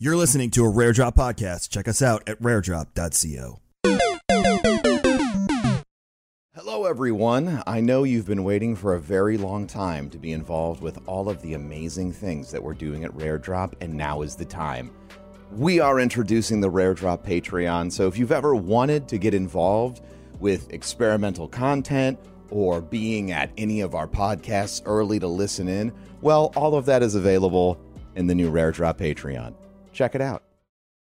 You're listening to a Rare Drop podcast. Check us out at raredrop.co. Hello, everyone. I know you've been waiting for a very long time to be involved with all of the amazing things that we're doing at Rare Drop, and now is the time. We are introducing the Rare Drop Patreon, so if you've ever wanted to get involved with experimental content or being at any of our podcasts early to listen in, well, all of that is available in the new Rare Drop Patreon. Check it out.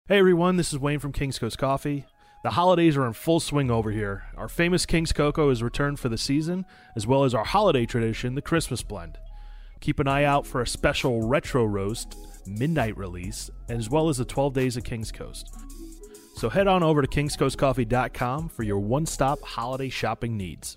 Hey everyone, this is Wayne from King's Coast Coffee. The holidays are in full swing over here. Our famous King's Cocoa is returned for the season, as well as our holiday tradition, the Christmas Blend. Keep an eye out for a special retro roast, midnight release, as well as the 12 days of King's Coast. So head on over to kingscoastcoffee.com for your one stop holiday shopping needs.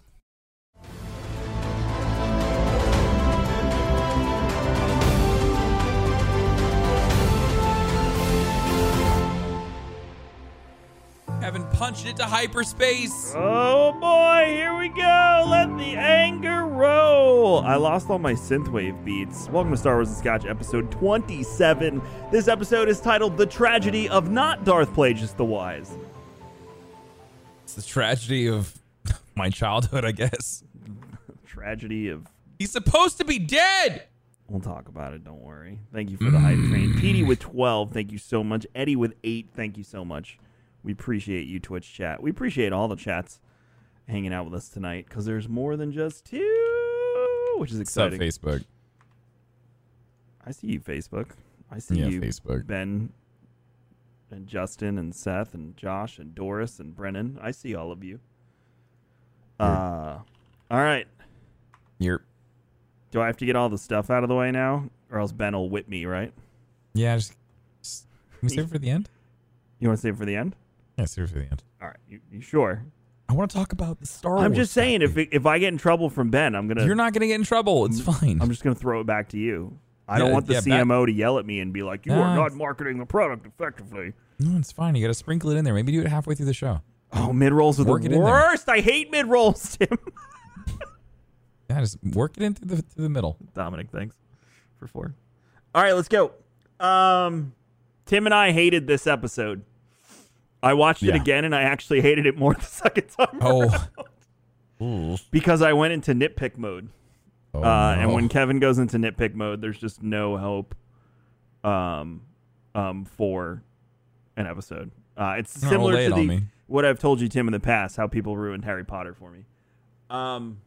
Haven't punched it to hyperspace. Oh boy, here we go. Let the anger roll. I lost all my synthwave beats. Welcome to Star Wars and Scotch, episode 27. This episode is titled The Tragedy of Not Darth Plagueis the Wise. It's the tragedy of my childhood, I guess. Tragedy of. He's supposed to be dead. We'll talk about it, don't worry. Thank you for the hype train. Mm. Petey with 12, thank you so much. Eddie with 8, thank you so much. We appreciate you, Twitch chat. We appreciate all the chats hanging out with us tonight because there's more than just two, which is What's up, exciting. Facebook? I see you, Facebook. I see Yeah, you, Facebook. Ben, and Justin, and Seth, and Josh, and Doris, and Brennan. I see all of you. Uh, all right. You're. Do I have to get all the stuff out of the way now, or else Ben will whip me? Right? Yeah, just. just can we save it for the end? You want to save it for the end? Yeah, seriously, the end. All right. You, you sure? I want to talk about the Star I'm Wars just saying, if it, if I get in trouble from Ben, I'm gonna. you're not gonna get in trouble, it's fine. I'm just gonna throw it back to you. I Yeah, don't want the yeah, back- CMO to yell at me and be like, "You are not it's- marketing the product effectively." no, it's fine. You got to sprinkle it in there. Maybe do it halfway through the show. Oh, mid rolls are Work it the in there. worst. I hate mid rolls, Tim. Yeah, just work it in through the through the middle. Dominic, thanks for four. All right, let's go. Um, Tim and I hated this episode. I watched it again, and I actually hated it more the second time Oh. around because I went into nitpick mode. Oh, uh, and when Kevin goes into nitpick mode, there's just no hope, um, um, for an episode. Uh, it's similar to it on the what I've told you, Tim, in the past, how people ruined Harry Potter for me. Um,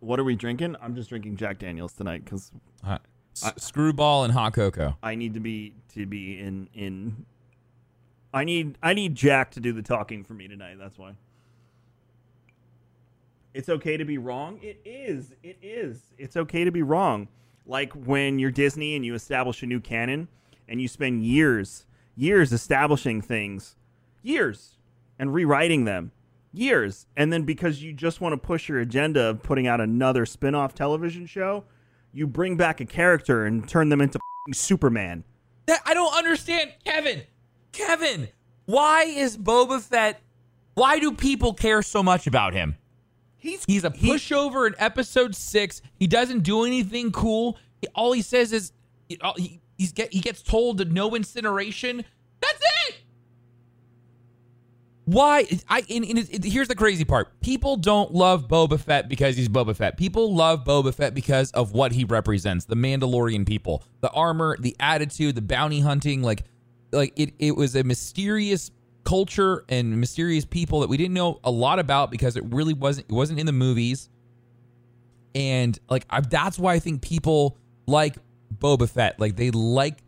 what are we drinking? I'm just drinking Jack Daniels tonight because s- screwball and hot cocoa. I need to be to be in in. I need I need Jack to do the talking for me tonight. That's why. It's okay to be wrong. It is. It is. It's okay to be wrong. Like when you're Disney and you establish a new canon and you spend years, years establishing things, years, and rewriting them, years, and then because you just want to push your agenda of putting out another spin-off television show, you bring back a character and turn them into Superman. That I don't understand, Kevin. Kevin, why is Boba Fett? Why do people care so much about him? He's He's a pushover in episode six. He doesn't do anything cool. He- all he says is he, he, he's get he gets told to no incineration. That's it. Why? I and, and it, it- here's the crazy part. People don't love Boba Fett because he's Boba Fett. People love Boba Fett because of what he represents. The Mandalorian people, the armor, the attitude, the bounty hunting. Like, like it. It was a mysterious culture and mysterious people that we didn't know a lot about because it really wasn't. It wasn't in the movies. And like I, that's why I think people like Boba Fett. Like they like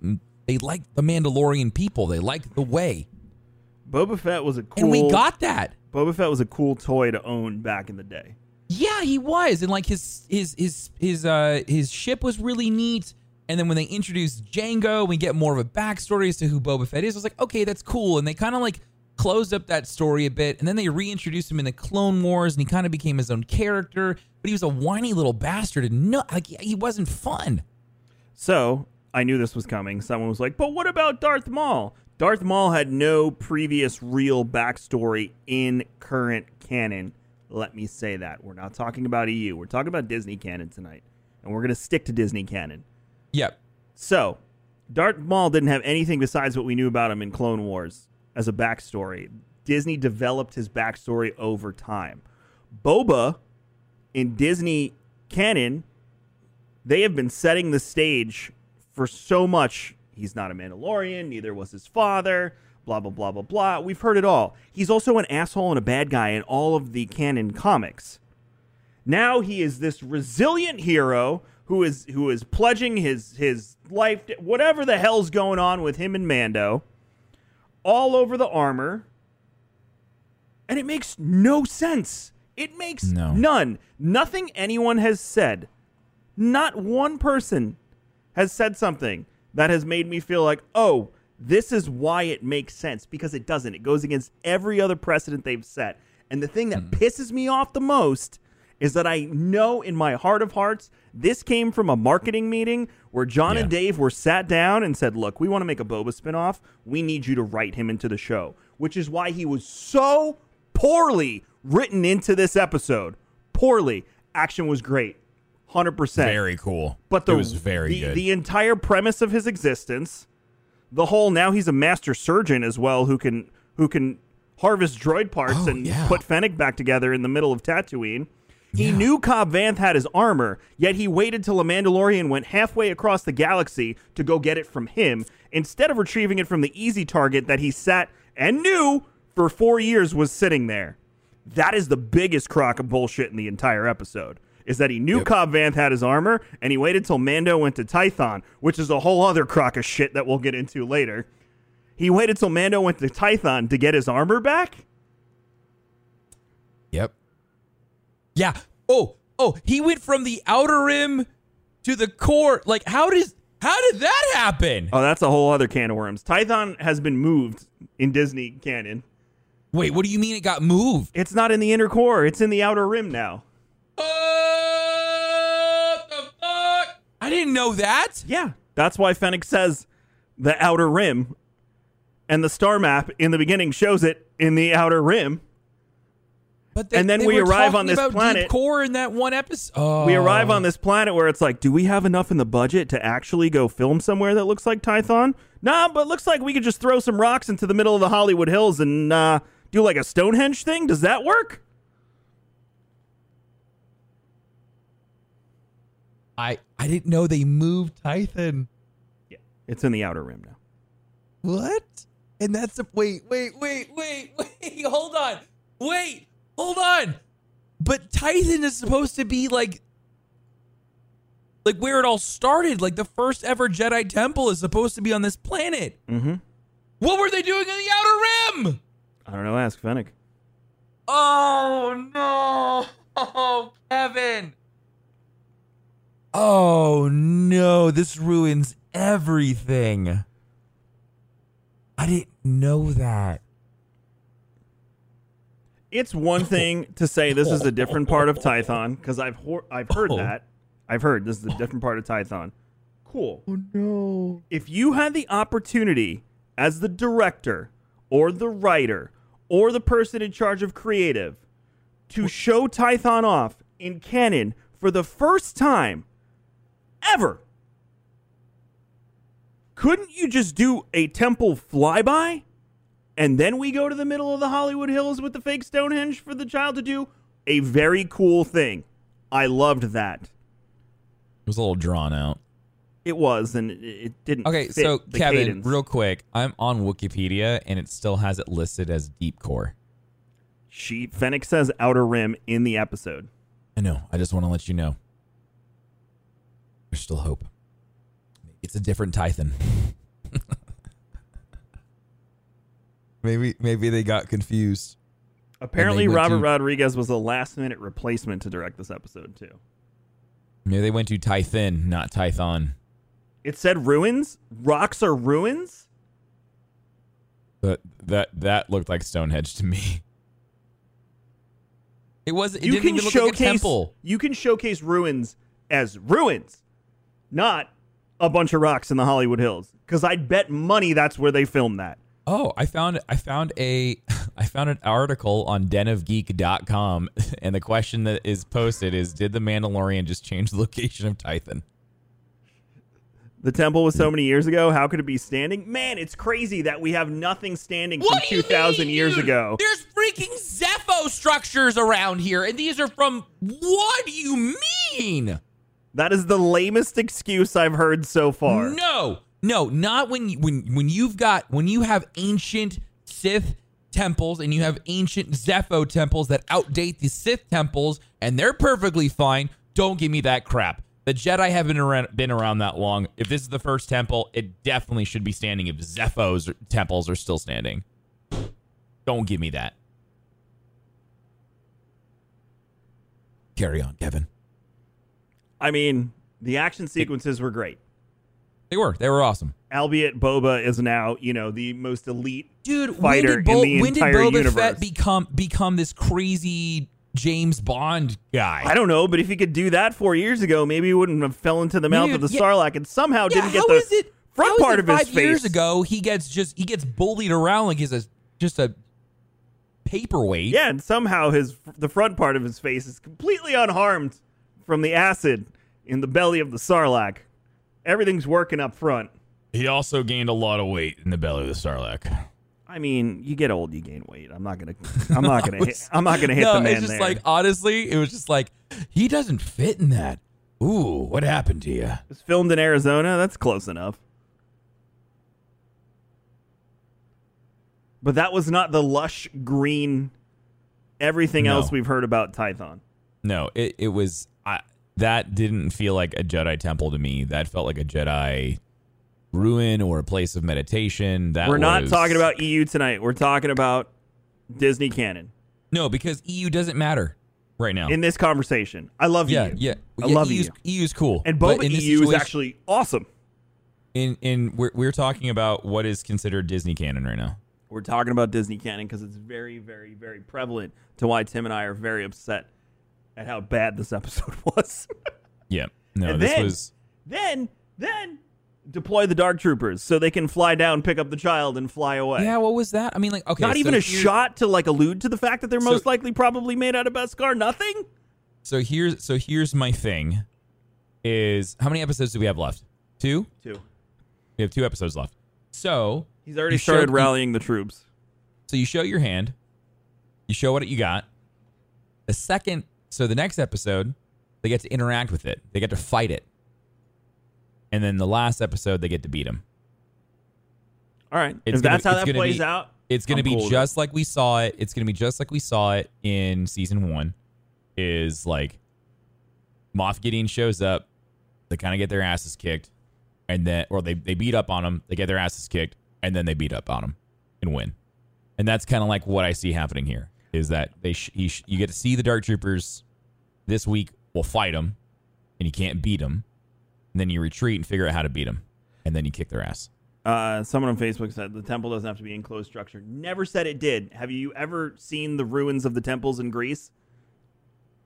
they like the Mandalorian people. They like the way. Boba Fett was a cool. And we got that. Boba Fett was a cool toy to own back in the day. Yeah, he was, and like his his his his uh his ship was really neat. And then when they introduce Jango, we get more of a backstory as to who Boba Fett is. I was like, okay, that's cool. And they kind of like closed up that story a bit, and then they reintroduced him in the Clone Wars, and he kind of became his own character. But he was a whiny little bastard, and no, like he wasn't fun. So I knew this was coming. Someone was like, "But what about Darth Maul?" Darth Maul had no previous real backstory in current canon. Let me say that we're not talking about EU. We're talking about Disney canon tonight, and we're gonna stick to Disney canon. Yep. So, Darth Maul didn't have anything besides what we knew about him in Clone Wars as a backstory. Disney developed his backstory over time. Boba in Disney canon, they have been setting the stage for so much. He's not a Mandalorian, neither was his father, blah, blah, blah, blah, blah. We've heard it all. He's also an asshole and a bad guy in all of the canon comics. Now he is this resilient hero who is who is pledging his his life whatever the hell's going on with him and Mando all over the armor. And it makes no sense. It makes No. none. Nothing anyone has said. Not one person has said something that has made me feel like, "Oh, this is why it makes sense because it doesn't. It goes against every other precedent they've set." And the thing that hmm. pisses me off the most is that I know in my heart of hearts this came from a marketing meeting where John and Dave were sat down and said, "Look, we want to make a Boba spinoff. We need you to write him into the show." Which is why he was so poorly written into this episode. Poorly. Action was great. 100%. Very cool. But the, it was very the, good. the entire premise of his existence, the whole now he's a master surgeon as well who can who can harvest droid parts Oh, and yeah. put Fennec back together in the middle of Tatooine. He Yeah. knew Cobb Vanth had his armor, yet he waited till a Mandalorian went halfway across the galaxy to go get it from him, instead of retrieving it from the easy target that he sat and knew for four years was sitting there. That is the biggest crock of bullshit in the entire episode. Is that he knew Yep. Cobb Vanth had his armor, and he waited till Mando went to Tython, which is a whole other crock of shit that we'll get into later. He waited till Mando went to Tython to get his armor back? Yep. Yeah. Oh, oh, he went from the outer rim to the core. Like, how does how did that happen? Oh, that's a whole other can of worms. Tython has been moved in Disney canon. Wait, what do you mean it got moved? It's not in the inner core, it's in the outer rim now. What the fuck? I didn't know that. Yeah, that's why Fennec says the outer rim. And the star map in the beginning shows it in the outer rim. But And then they we were arrive on this about planet. Deep core in that one episode. Oh. We arrive on this planet where it's like, do we have enough in the budget to actually go film somewhere that looks like Tython? Nah, but looks like we could just throw some rocks into the middle of the Hollywood Hills and uh, do like a Stonehenge thing. Does that work? I I didn't know they moved Tython. Yeah, it's in the outer rim now. What? And that's a wait, wait, wait, wait, wait. Hold on. Wait, hold on. But Tython is supposed to be like like where it all started. Like the first ever Jedi temple is supposed to be on this planet. Mm-hmm. What were they doing in the outer rim? I don't know. Ask Fennec. Oh no. Oh, Kevin. Oh no, this ruins everything. I didn't know that. It's one thing to say this is a different part of Tython because I've hor- I've heard Oh. that. I've heard this is a different part of Tython. Cool. Oh no. if you had the opportunity as the director or the writer or the person in charge of creative to show Tython off in canon for the first time ever, couldn't you just do a temple flyby? And then we go to the middle of the Hollywood Hills with the fake Stonehenge for the child to do a very cool thing. I loved that. It was a little drawn out. It was, and it, didn't. Okay, so Kevin, cadence. real quick, I'm on Wikipedia and it still has it listed as deep core. she Fennec says Outer Rim in the episode. I know. I just want to let you know. There's still hope. It's a different Tython. maybe maybe they got confused. Apparently, Robert to- Rodriguez was a last minute replacement to direct this episode too. Maybe they went to Tython, not Tython. It said ruins. Rocks are ruins. But that that looked like Stonehenge to me. It was. It you didn't can even look like a showcase. temple. You can showcase ruins as ruins, not a bunch of rocks in the Hollywood Hills. Because I'd bet money that's where they filmed that. Oh, I found I found a I found an article on denofgeek.com and the question that is posted is did the Mandalorian just change the location of Tython? The temple was so many years ago. How could it be standing? Man, it's crazy that we have nothing standing from 2,000 years dude? ago. There's freaking Zeffo structures around here and these are from What do you mean? That is the lamest excuse I've heard so far. No, no, not when you, when when you've got when you have ancient Sith temples and you have ancient Zeffo temples that outdate the Sith temples and they're perfectly fine. Don't give me that crap. The Jedi haven't around, been around that long. If this is the first temple, it definitely should be standing. If Zeffo's temples are still standing, don't give me that. Carry on, Kevin. I mean, the action sequences were great. They were. They were awesome. Albeit Boba is now, you know, the most elite Dude, fighter when did, Bo- in the when did Boba universe. Fett become become this crazy James Bond guy? I don't know, but if he could do that four years ago, maybe he wouldn't have fell into the mouth Dude, of the yeah. Sarlacc and somehow Yeah, didn't get the it, front part it of his face. five face. years ago, he gets just he gets bullied around like he's a just a paperweight. Yeah, and somehow his the front part of his face is completely unharmed from the acid in the belly of the Sarlacc. Everything's working up front. He also gained a lot of weight in the belly of the Sarlacc. I mean, you get old, you gain weight. I'm not gonna. I'm not gonna. hit, I'm not gonna hit no, the man it's just there. like honestly, it was just like he doesn't fit in that. Ooh, what happened to you? It's filmed in Arizona. That's close enough. But that was not the lush green. Everything No. else we've heard about Tython. No, it it was that didn't feel like a Jedi temple to me. That felt like a Jedi ruin or a place of meditation. That We're not was- talking about EU tonight. We're talking about Disney canon no because EU doesn't matter right now. in this conversation. I love yeah, EU. yeah, I yeah, love EU's, EU. EU's cool, And Boba in EU is actually awesome. in in we're we're talking about what is considered Disney canon right now. We're talking about Disney canon because it's very, very, very prevalent to why Tim and I are very upset at how bad this episode was. Yeah, no, and this then, was then, then deploy the Dark Troopers so they can fly down, pick up the child, and fly away. yeah. What was that? I mean, like okay, Not so even a shot to like allude to the fact that they're So- most likely probably made out of Beskar. Nothing. So here's so here's my thing. Is how many episodes do we have left? Two. Two. We have two episodes left. So He's already started showed- you- rallying the troops. So you show your hand, you show what you got. The second, so the next episode, they get to interact with it. They get to fight it. And then the last episode, they get to beat him. All right. It's if gonna- that's how that plays be- out, It's going to be cool just like we saw it. It's going to be just like we saw it in season one. Is like Moff Gideon shows up, they kind of get their asses kicked, and then or they they beat up on them, they get their asses kicked, and then they beat up on them and win. And that's kind of like what I see happening here. Is that they sh- he sh- you get to see the Dark Troopers this week will fight them, and you can't beat them. And then you retreat and figure out how to beat them, and then you kick their ass. Uh, someone on Facebook said the temple doesn't have to be enclosed structure. Never said it did. Have you ever seen the ruins of the temples in Greece?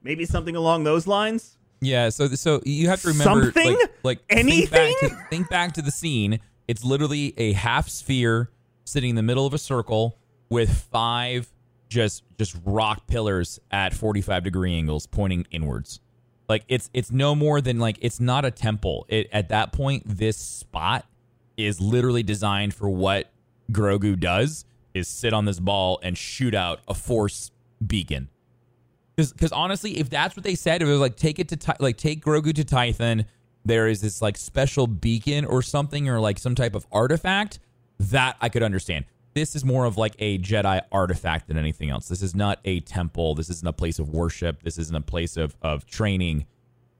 Maybe something along those lines. Yeah, so so you have to remember Something? like, like Anything? Think back, to, think back to the scene. It's literally a half sphere sitting in the middle of a circle with five just just rock pillars at 45 degree angles pointing inwards. Like it's it's no more than like it's not a temple. It at that point this spot is literally designed for what Grogu does is sit on this ball and shoot out a force beacon. Because honestly, if that's what they said, if it was like take it to like take Grogu to Tython. There is this like special beacon or something or like some type of artifact that I could understand. This is more of like a Jedi artifact than anything else. This is not a temple. This isn't a place of worship. This isn't a place of of training.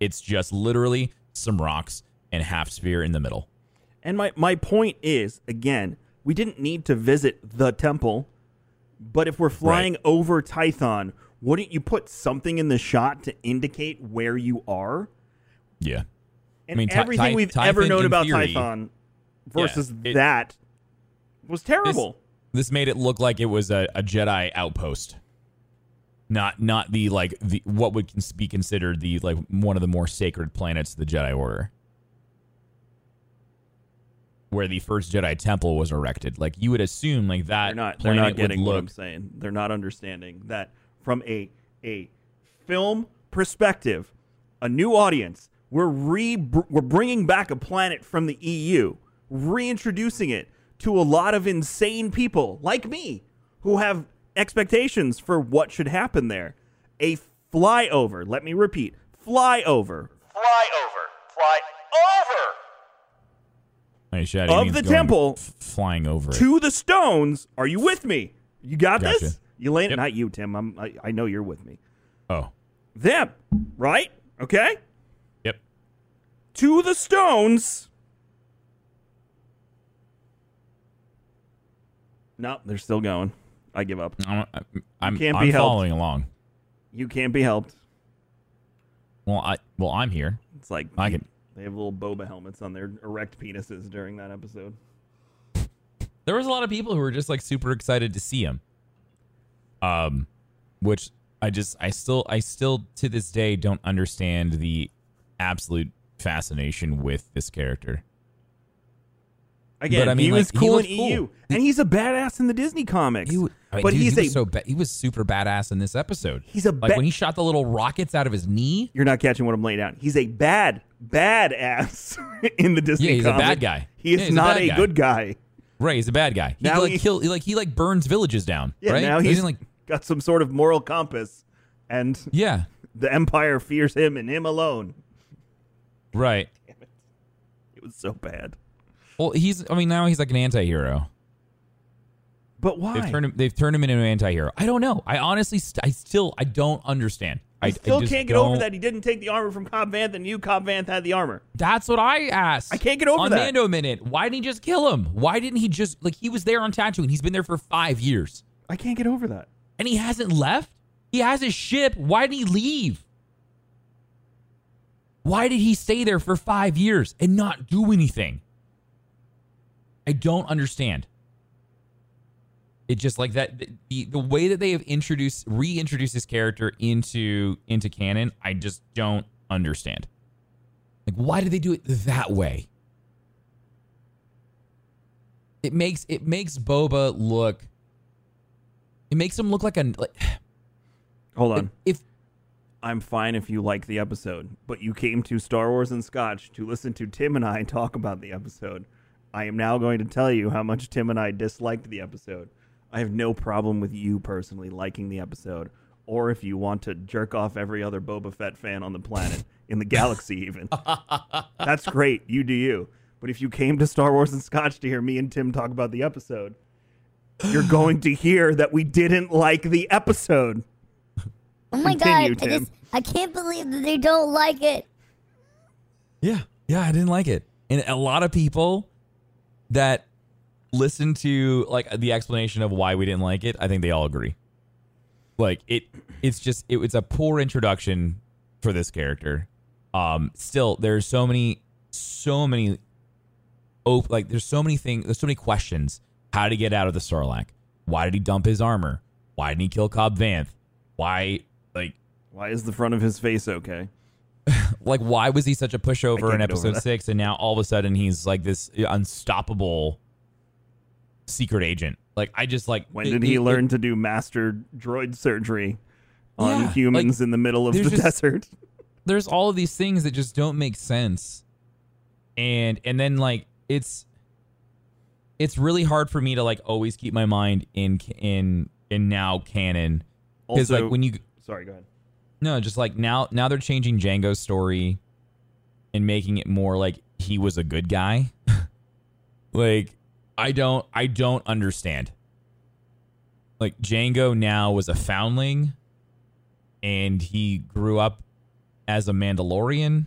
It's just literally some rocks and half sphere in the middle. And my, my point is, again, we didn't need to visit the temple, but if we're flying Right. over Tython, wouldn't you put something in the shot to indicate where you are? Yeah. And mean, Ty- everything Ty- we've ever known about theory- Tython versus it- that was terrible. this made it look like it was a, a Jedi outpost. Not not the like the what would be considered the like one of the more sacred planets of the Jedi Order. Where the first Jedi temple was erected. Like you would assume like that they're not they're not getting what I'm saying. They're not understanding that from a a film perspective, a new audience. We're re we're bringing back a planet from the EU, reintroducing it to a lot of insane people like me who have expectations for what should happen there. A flyover. Let me repeat: flyover. Flyover. Fly over Hey, Shaddy of the temple f- flying over it. to the stones. Are you with me? You got Gotcha. this. You land. Yep. Not you, Tim. I'm. I, I know you're with me. Oh, Them, right? Okay. yep. To the stones. No, they're still going. I give up. I'm I'm, can't I'm be helped. following along. You can't be helped. Well, I well I'm here. It's like I can- They have little boba helmets on their erect penises during that episode. there was a lot of people who were just like super excited to see him. Um, which I just I still I still to this day don't understand the absolute fascination with this character. Again, But I mean, he like, was he cool looked in cool. EU, and he's a badass in the Disney comics. He, I mean, but dude, he's he a was so ba- he was super badass in this episode. He's a like when he shot the little rockets out of his knee. You're not catching what I'm laying down. He's a bad, bad ass in the Disney Yeah, he's a bad guy. He is Yeah, he's a not a, guy. good guy. Right, he's a bad guy. He Now like he- kill like he like burns villages down. Yeah, right? now He he's doesn't, like got some sort of moral compass, and yeah, the Empire fears him and him alone. right. Damn it. It was so bad. Well, he's I mean now he's like an anti-hero. But why? They've turned him. They've turned him into an anti-hero. I don't know. I honestly, st- I still, I don't understand. I I still I can't get over don't- that he didn't take the armor from Cobb Vanth, and you, Cobb Vanth, had the armor. That's what I asked. I can't get over on that. Mando minute. Why didn't he just kill him? Why didn't he just like he was there on Tatooine? He's been there for five years, I can't get over that. and he hasn't left. He has his ship. Why did he leave? Why did he stay there for five years and not do anything? I don't understand. It just like that the the way that they have introduced reintroduced this character into into canon, I just don't understand. Like why did they do it that way? It makes it makes Boba look it makes him look like a like, Hold on. if I'm fine if you like the episode, but you came to Star Wars and Scotch to listen to Tim and I talk about the episode. I am now going to tell you how much Tim and I disliked the episode. I have no problem with you personally liking the episode, or if you want to jerk off every other Boba Fett fan on the planet, in the galaxy even. That's great. You do you. But if you came to Star Wars and Scotch to hear me and Tim talk about the episode, you're going to hear that we didn't like the episode. Oh my Continue, god, I Tim. just I can't believe that they don't like it. Yeah. Yeah, I didn't like it. And a lot of people that listen to like the explanation of why we didn't like it, I think they all agree. Like it it's just it, it's a poor introduction for this character. Um still there's so many so many op- like there's so many things there's so many questions. How did he get out of the Sarlacc? Why did he dump his armor? Why didn't he kill Cobb Vanth? Why like Why is the front of his face okay? like why was he such a pushover in episode six and now all of a sudden he's like this unstoppable secret agent like i just like When it- did he it- learn to do master droid surgery on Yeah, humans like, in the middle of the just- desert? there's all of these things that just don't make sense and and then like it's it's really hard for me to like always keep my mind in in in now canon because like when you Sorry, go ahead. No just like now now they're changing Jango's story and making it more like he was a good guy. like I don't I don't understand. Like Jango now was a foundling and he grew up as a Mandalorian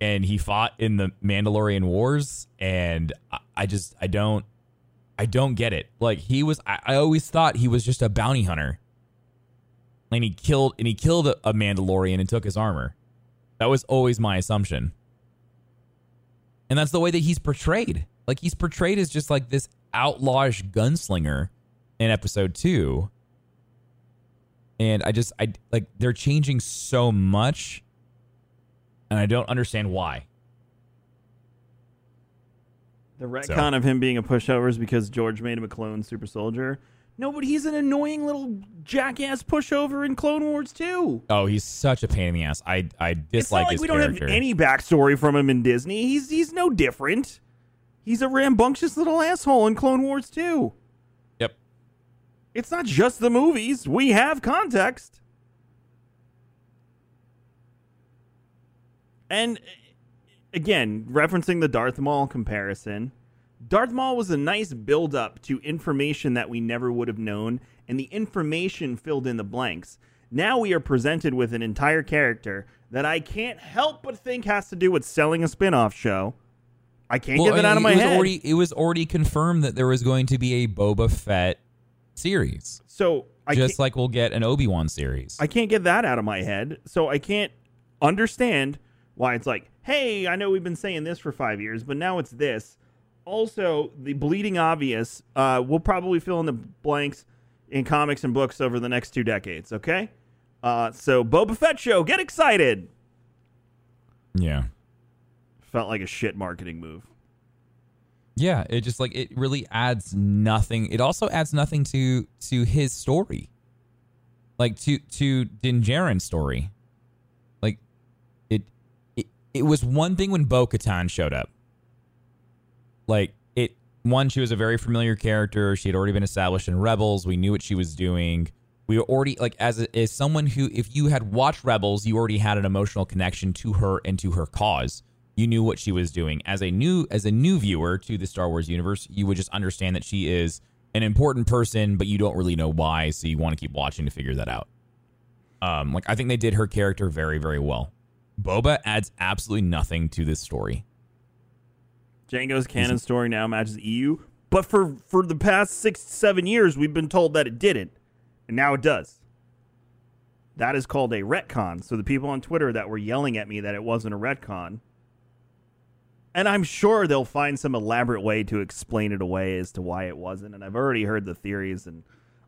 and he fought in the Mandalorian Wars and I, I just I don't I don't get it. Like he was I, I always thought he was just a bounty hunter. And he killed and he killed a, Mandalorian and took his armor. That was always my assumption. And that's the way that he's portrayed. Like he's portrayed as just like this outlawish gunslinger in episode 2. And I just I like they're changing so much and I don't understand why. The retcon of him being a pushover is because George made him a clone super soldier. No, but he's an annoying little jackass pushover in Clone Wars too. Oh, he's such a pain in the ass. I I dislike it's not like his we don't have any backstory from him in Disney. He's he's no different. He's a rambunctious little asshole in Clone Wars too. Yep. It's not just the movies. We have context. And again, referencing the Darth Maul comparison, Darth Maul was a nice build up to information that we never would have known, and the information filled in the blanks. Now we are presented with an entire character that I can't help but think has to do with selling a spin off show. I can't Well, get that out of my it head. Already, it was already confirmed that there was going to be a Boba Fett series, so I just like we'll get an Obi Wan series. I can't get that out of my head. So I can't understand why it's like, hey, I know we've been saying this for five years, but now it's this. Also, the bleeding obvious, uh, we'll probably fill in the blanks in comics and books over the next two decades, okay? Uh, so, Boba Fett show, get excited! yeah, Felt like a shit marketing move. yeah. It just like it really adds nothing. It also adds nothing to to his story, like to to Din Djarin's story. Like it it it was one thing when Bo Katan showed up. Like it one, she was a very familiar character. She had already been established in Rebels. We knew what she was doing. We were already like as a, as someone who, if you had watched Rebels, you already had an emotional connection to her and to her cause. You knew what she was doing. As a new as a new viewer to the Star Wars universe, you would just understand that she is an important person, but you don't really know why, so you want to keep watching to figure that out. Um, like I think they did her character very, very well. Boba adds absolutely nothing to this story. Jango's canon story now matches EU, but for for the past six seven years, we've been told that it didn't, and now it does. That is called a retcon. So the people on Twitter that were yelling at me that it wasn't a retcon, and I'm sure they'll find some elaborate way to explain it away as to why it wasn't. And I've already heard the theories and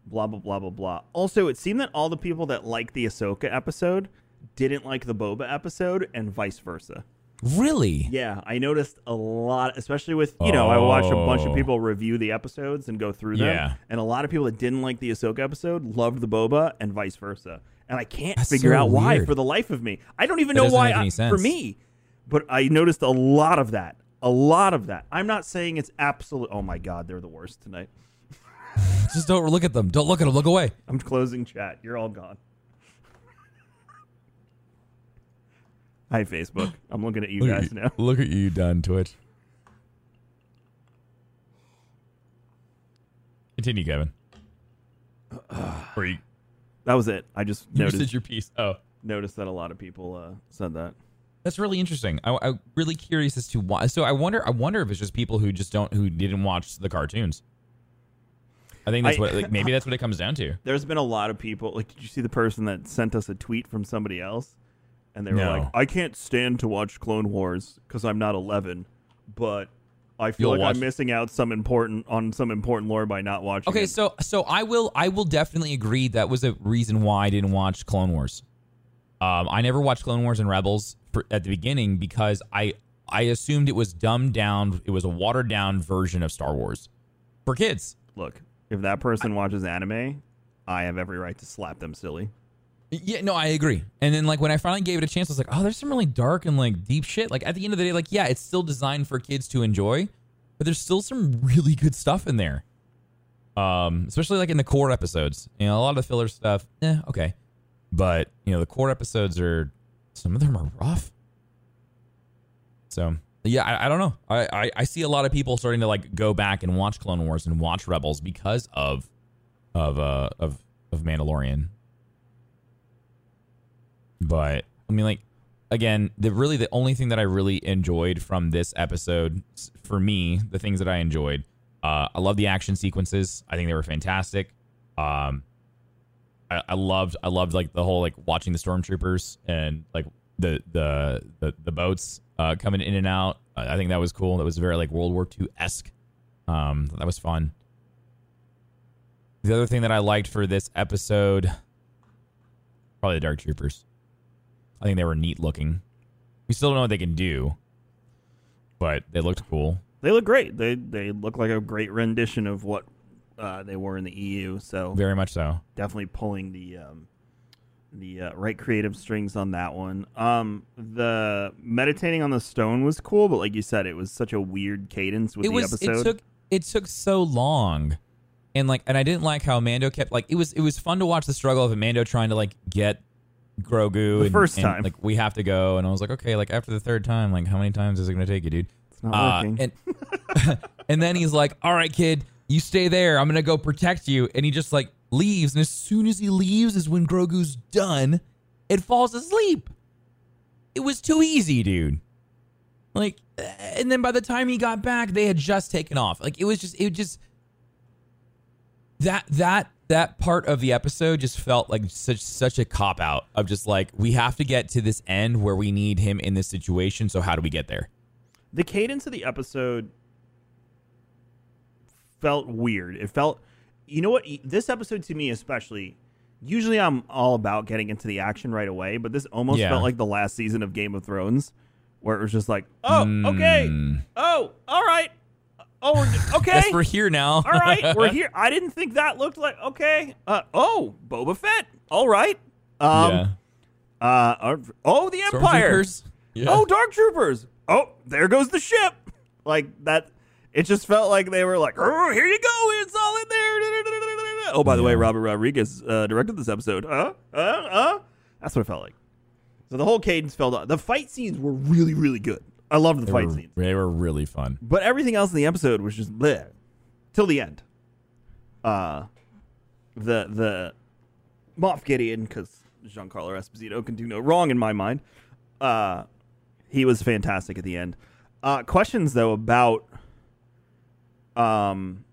blah blah blah blah blah. Also, it seemed that all the people that liked the Ahsoka episode didn't like the Boba episode, and vice versa. Really? Yeah, I noticed a lot, especially with you know I watched a bunch of Oh. people review the episodes and go through them, Yeah. and a lot of people that didn't like the Ahsoka episode loved the Boba, and vice versa. And I can't That's figure so out why weird. for the life of me. I don't even That know doesn't why make any I- sense. for me, but I noticed a lot of that. A lot of that. I'm not saying it's absolute. Oh my god, they're the worst tonight. Just don't look at them. Don't look at them. Look away. I'm closing chat. You're all gone. Hi Facebook. I'm looking at you Look at guys now. Look at you done, Twitch. Continue, Kevin. or you, That was it. I just you noticed said your piece. Oh, noticed that a lot of people uh, said that. that's really interesting. I, I'm really curious as to why. So I wonder. I wonder if it's just people who just don't, who didn't watch the cartoons. I think that's I- what. Like, maybe that's what it comes down to. There's been a lot of people. Like, did you see the person that sent us a tweet from somebody else? And they were No. like, "I can't stand to watch Clone Wars because I'm not 11, but I feel You'll like watch- I'm missing out some important on some important lore by not watching." Okay, it." so so I will I will definitely agree that was a reason why I didn't watch Clone Wars. Um, I never watched Clone Wars and Rebels for, at the beginning because I I assumed it was dumbed down. It was a watered down version of Star Wars for kids. look, if that person watches anime, I have every right to slap them silly. Yeah, no, I agree. And then like when I finally gave it a chance, I was like, oh, there's some really dark and like deep shit. Like at the end of the day, like yeah, it's still designed for kids to enjoy, but there's still some really good stuff in there. Um, especially like in the core episodes. You know, a lot of the filler stuff, eh, okay. But, you know, the core episodes are some of them are rough. So yeah, I, I don't know. I, I, I see a lot of people starting to like go back and watch Clone Wars and watch Rebels because of of uh of of Mandalorian. But I mean, like again, the really the only thing that I really enjoyed from this episode, for me, the things that I enjoyed, uh, I love the action sequences. I think they were fantastic. Um, I, I loved I loved like the whole like watching the stormtroopers and like the the the, the boats uh, coming in and out. I think that was cool. That was very like World War II esque. Um, that was fun. The other thing that I liked for this episode, probably the Dark Troopers. I think they were neat looking. We still don't know what they can do, but they looked cool. They look great. They they look like a great rendition of what uh, they were in the EU. So Very much so. definitely pulling the um, the uh, right creative strings on that one. Um, the meditating on the stone was cool, but like you said, it was such a weird cadence with it the was episode. it took it took so long and like and i didn't like how mando kept like it was it was fun to watch the struggle of mando trying to like get grogu The and, first and, time. like we have to go and i was like okay like after the third time like how many times is it gonna take you dude? It's not Uh, working. and and then he's like all right kid you stay there. I'm gonna go protect you. And he just like leaves. And as soon as he leaves is when grogu's done it falls asleep. It was too easy dude. Like and then by the time he got back they had just taken off. Like it was just it just that that that part of the episode just felt like such such a cop out of just like we have to get to this end where we need him in this situation so how do we get there the cadence of the episode felt weird. It felt, you know what? This episode to me, especially, usually I'm all about getting into the action right away, but this almost Yeah. felt like the last season of Game of Thrones, where it was just like, oh, okay, Mm. oh, all right, oh, we're, okay, Yes, we're here now all right, we're here. I didn't think that looked like okay. Uh, oh, Boba Fett. All right. Um. yeah. Uh. Oh, the Empire. Yeah. Oh, Dark Troopers. Oh, there goes the ship. Like that. It just felt like they were like, oh, here you go. It's all in there. Oh, by the way, Robert Rodriguez uh, directed this episode. Uh, uh, uh. That's what it felt like. So the whole cadence felt off. The fight scenes were really, really good. I loved the they fight were, scenes. they were really fun But everything else in the episode was just bleh. Till the end. Uh the the Moff Gideon, because Giancarlo Esposito can do no wrong in my mind. Uh he was fantastic at the end. Uh questions though about um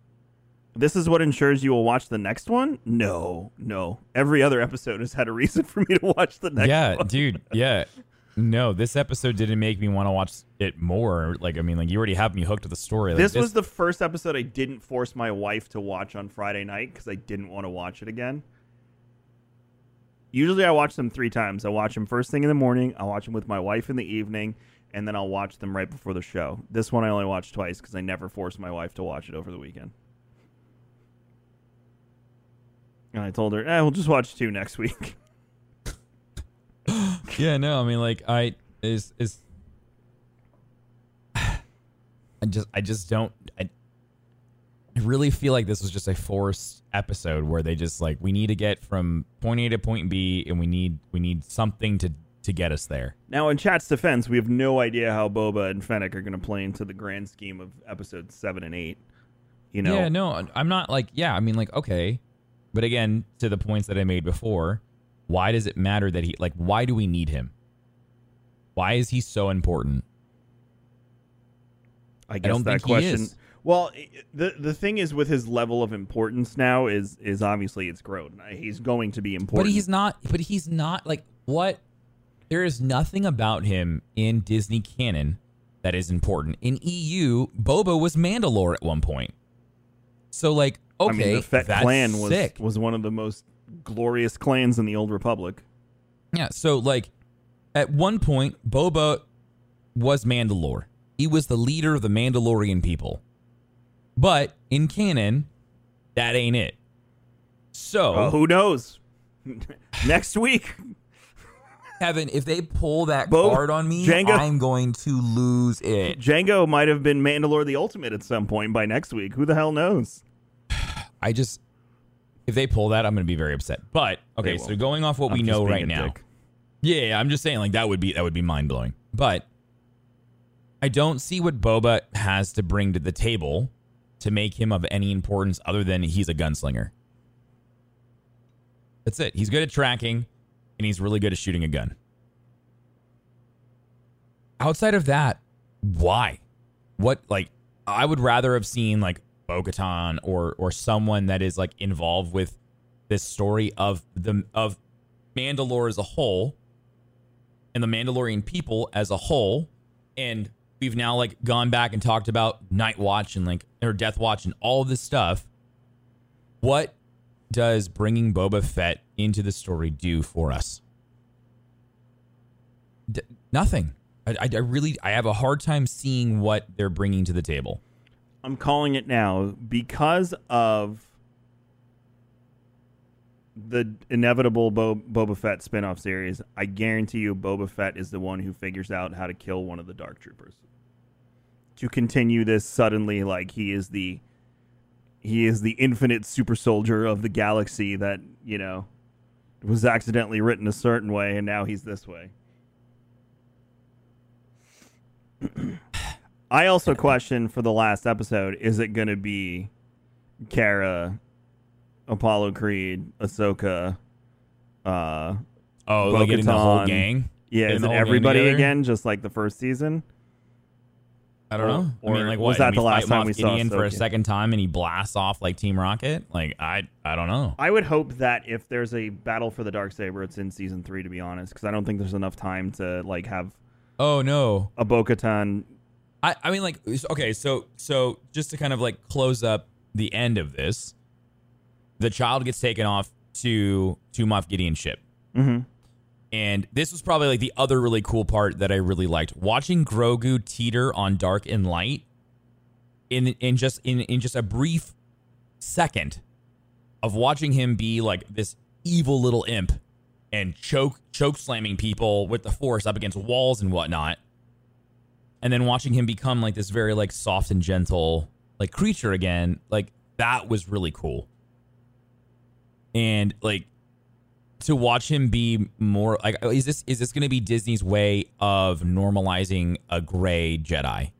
this is what ensures you will watch the next one? No, no. Every other episode has had a reason for me to watch the next yeah one. dude yeah no this episode didn't make me want to watch it more like i mean like you already have me hooked to the story like, this was the first episode I didn't force my wife to watch on Friday night because I didn't want to watch it again. Usually, I watch them three times. I watch them first thing in the morning. I watch them with my wife in the evening, and then I'll watch them right before the show. This one I only watched twice because I never forced my wife to watch it over the weekend. And I told her, "Eh, we'll just watch two next week." Yeah, no, I mean, like, I is is. I just, I just don't. I, I really feel like this was just a forced episode where they just like we need to get from point A to point B, and we need we need something to to get us there. Now, in chat's defense, we have no idea how Boba and Fennec are going to play into the grand scheme of episodes seven and eight. You know, Yeah, no, I'm not like, yeah, I mean, like, okay, but again, to the points that I made before, why does it matter that he like? Why do we need him? Why is he so important? I guess don't that question. Well, the the thing is with his level of importance now is is obviously it's grown. Uh, He's going to be important. But he's not. But he's not like what. There is nothing about him in Disney canon that is important. In EU, Boba was Mandalore at one point. So like, okay, I mean, the Fett clan was sick. was one of the most glorious clans in the Old Republic. Yeah, so like at one point Boba was Mandalore. He was the leader of the Mandalorian people. But in canon, that ain't it. So Uh, who knows? Next week, Kevin, if they pull that Bo- card on me, Jango- I'm going to lose it. Jango might have been Mandalore the Ultimate at some point by next week. Who the hell knows? I just if they pull that, I'm going to be very upset. But okay, so going off what we I'm just know right now. dick. Yeah, yeah, I'm just saying like that would be that would be mind blowing. But I don't see what Boba has to bring to the table to make him of any importance other than he's a gunslinger. That's it. He's good at tracking and he's really good at shooting a gun. Outside of that, why? What like I would rather have seen like Bo-Katan or or someone that is like involved with this story of the of Mandalore as a whole and the Mandalorian people as a whole. And we've now like gone back and talked about Night Watch and like or Death Watch and all this stuff. What does bringing Boba Fett into the story do for us? D- nothing. I, I really I have a hard time seeing what they're bringing to the table. I'm calling it now because of the inevitable Bo- Boba Fett spin-off series. I guarantee you Boba Fett is the one who figures out how to kill one of the dark troopers. To continue this suddenly like he is the he is the infinite super soldier of the galaxy that, you know, was accidentally written a certain way and now he's this way. I also question for the last episode: Is it going to be Cara, Apollo Creed, Ahsoka? Uh, Oh, like getting the whole gang. yeah, is it everybody again, just like the first season? I don't Or- know. I mean, or like, was that the last time we saw Gideon for a second time, and he blasts off like Team Rocket? Like, I, I don't know. I would hope that if there's a battle for the dark saber, it's in season three. To be honest, because I don't think there's enough time to like have Oh no. a Bo-Katan. I, I mean, like, okay, so, so just to kind of like close up the end of this, the child gets taken off to to Moff Gideon's ship. Mhm. And this was probably like the other really cool part that I really liked. Watching Grogu teeter on dark and light in in just in, in just a brief second of watching him be like this evil little imp and choke choke slamming people with the force up against walls and whatnot. And then watching him become like this very like soft and gentle like creature again, like that was really cool. And like to watch him be more like uh, is this is this going to be Disney's way of normalizing a gray Jedi?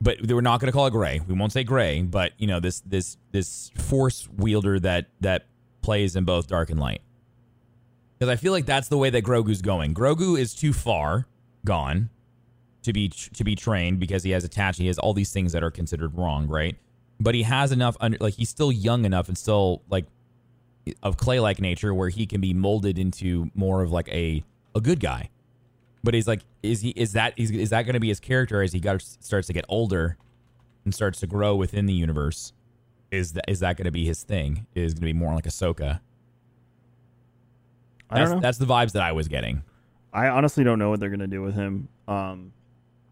But we're not going to call it gray. We won't say gray, but you know this this this force wielder that that plays in both dark and light. Because I feel like that's the way that Grogu's going. Grogu is too far gone to be to be trained because he has attached. He has all these things that are considered wrong, right? But he has enough. Under, like he's still young enough and still like of clay-like nature where he can be molded into more of like a a good guy. But he's like, is he is that is, is that going to be his character as he got starts to get older and starts to grow within the universe? Is that is that going to be his thing? Is going to be more like Ahsoka? I don't know. that's the vibes that I was getting. I honestly don't know what they're gonna do with him. Um,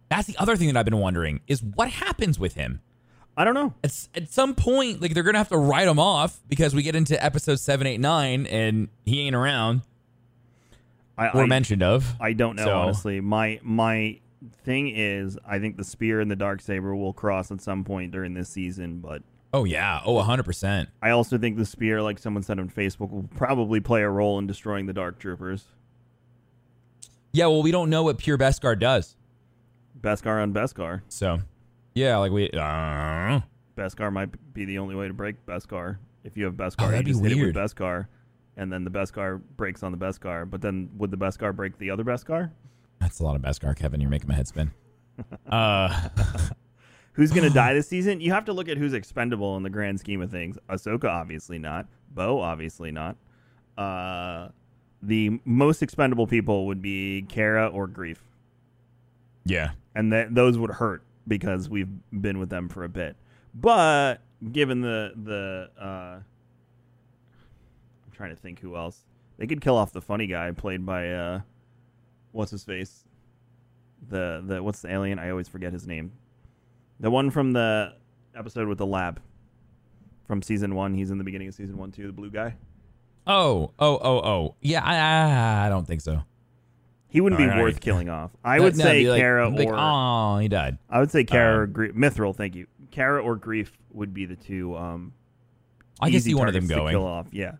That's the other thing that I've been wondering is what happens with him. I don't know. At, at some point, like they're gonna have to write him off because we get into episode seven, eight, nine, and he ain't around I, or I, mentioned of. I don't know So- honestly. My my thing is, I think the spear and the dark saber will cross at some point during this season, but Oh yeah, oh hundred percent. I also think the spear, like someone said on Facebook, will probably play a role in destroying the dark troopers. Yeah, well, we don't know what pure Beskar does, Beskar on Beskar. so yeah, like we. Uh, Beskar might be the only way to break Beskar. If you have Beskar, Oh, that'd be just hit it with. Beskar, and then the Beskar breaks on the Beskar. But then would the Beskar break the other Beskar? that's a lot of Beskar, Kevin. You're making my head spin. Uh, Who's going to die this season? You have to look at who's expendable in the grand scheme of things. Ahsoka, obviously not. Bo, obviously not. Uh, the most expendable people would be Cara or Greef, yeah, and that those would hurt because we've been with them for a bit. But given the the, uh, I'm trying to think who else they could kill off the funny guy played by uh, what's his face, the the what's the alien? I always forget his name. The one from the episode with the lab from season one. He's in the beginning of season one too. The blue guy. Oh, oh, oh, oh. Yeah, I, I, I don't think so. He wouldn't be All right. worth killing off. I No, would no, say be like- Cara like, or oh, he died. I would say Cara Um, or Greef. Mythrol, thank you. Cara or Greef would be the two. Um, I can see one of them going. Kill off, yeah.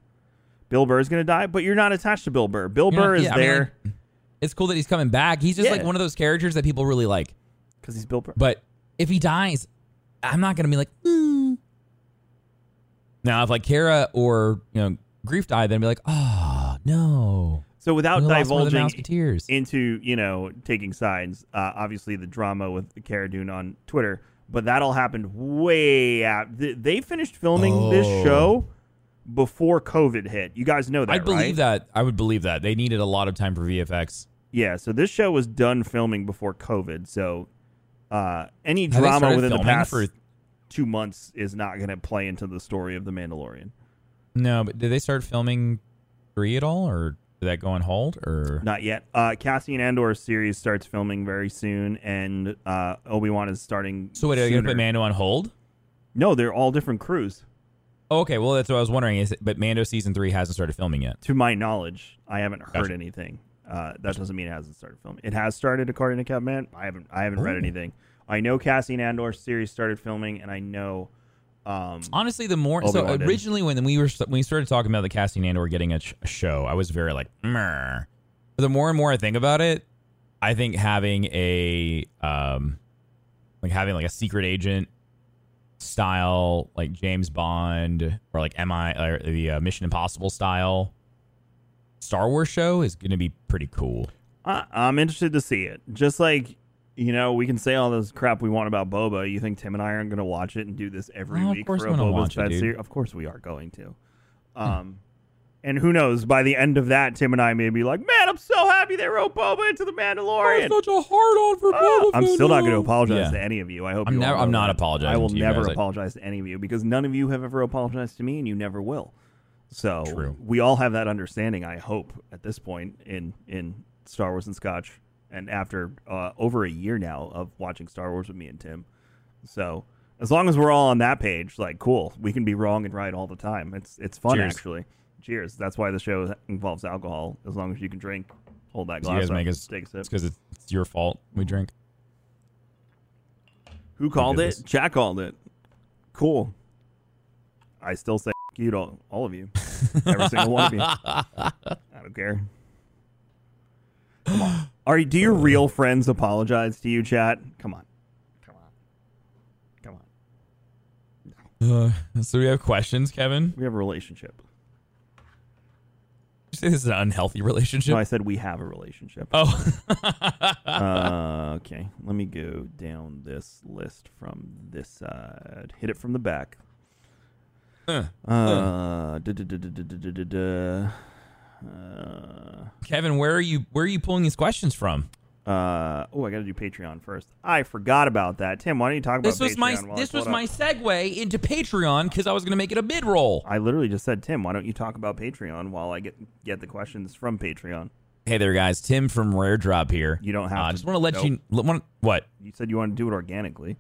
Bill Burr's gonna die, but you're not attached to Bill Burr. Bill Yeah, Burr is yeah, I mean, there it's cool that he's coming back. He's just like one of those characters that people really like. because he's Bill Burr. But if he dies, I'm not gonna be like. "Mm." Now, if like Cara or you know Greef died, then I'd be like, oh no. So without We lost one of the divulging into you know taking sides, uh, obviously the drama with Cara Dune on Twitter, but that all happened way out. They finished filming this Oh. show before COVID hit. You guys know that, I'd believe right? that. I would believe that they needed a lot of time for VFX. Yeah. So this show was done filming before COVID. So uh, any Have drama within the past for- two months is not going to play into the story of the Mandalorian. No, but did they start filming three at all, or did that go on hold? Or Not yet. Uh, Cassian Andor series starts filming very soon, and uh, Obi Wan is starting. so wait, are you gonna put Mando on hold? No, they're all different crews. Oh, okay, well that's what I was wondering. Is it, but Mando season three hasn't started filming yet. To my knowledge, I haven't heard Gotcha. anything. Uh, that doesn't mean it hasn't started filming. It has started, according to Capman. I haven't. I haven't read anything. I know Cassian Andor series started filming, and I know. Um, Honestly, the more so Obi-Wan originally when we were when we started talking about the Cassian Andor getting a, sh- a show, I was very like, but the more and more I think about it, I think having a um, like having like a secret agent style, like James Bond or like MI or the uh, Mission Impossible style Star Wars show is going to be pretty cool. I, I'm interested to see it. Just like you know, we can say all this crap we want about Boba. You think Tim and I aren't going to watch it and do this every Oh, week for a I'm gonna Boba watch it, Fett series? Of course we are going to. Um, and who knows? By the end of that, Tim and I may be like, "Man, I'm so happy they wrote Boba into the Mandalorian." such a hard on for Ah, I'm still not going to apologize Yeah. to any of you. I hope I'm never- I'm not apologizing I will never guys. Apologize to any of you because none of you have ever apologized to me, and you never will. So True. we all have that understanding. I hope at this point in in Star Wars and Scotch, and after uh, over a year now of watching Star Wars with me and Tim. So as long as we're all on that page, like cool, we can be wrong and right all the time. It's it's fun Cheers. actually. Cheers. That's why the show involves alcohol. As long as you can drink, hold that So you guys up, make us take a sip. It's because it's, it's your fault we drink. Who called it? Jack called it. Cool. I still say you to all, all of you. Every single one of you. I don't care. Come on. Are do your real friends apologize to you, chat? Come on. Come on. Come on. Uh, so we have questions, Kevin. We have a relationship. You say this is an unhealthy relationship? No, I said we have a relationship. oh, Uh, okay. Let me go down this list from this side. Hit it from the back. Uh, Uh, Uh, Kevin, where are you? Where are you pulling these questions from? Uh, oh, I got to do Patreon first. I forgot about that. Tim, why don't you talk about This was Patreon my I this was my up? segue into Patreon because I was going to make it a mid roll. I literally just said, Tim, why don't you talk about Patreon while I get get the questions from Patreon? Hey there, guys. Tim from Rare Drop here. You don't have Uh, to. just want to let Nope. you. want- what? You said you want to do it organically.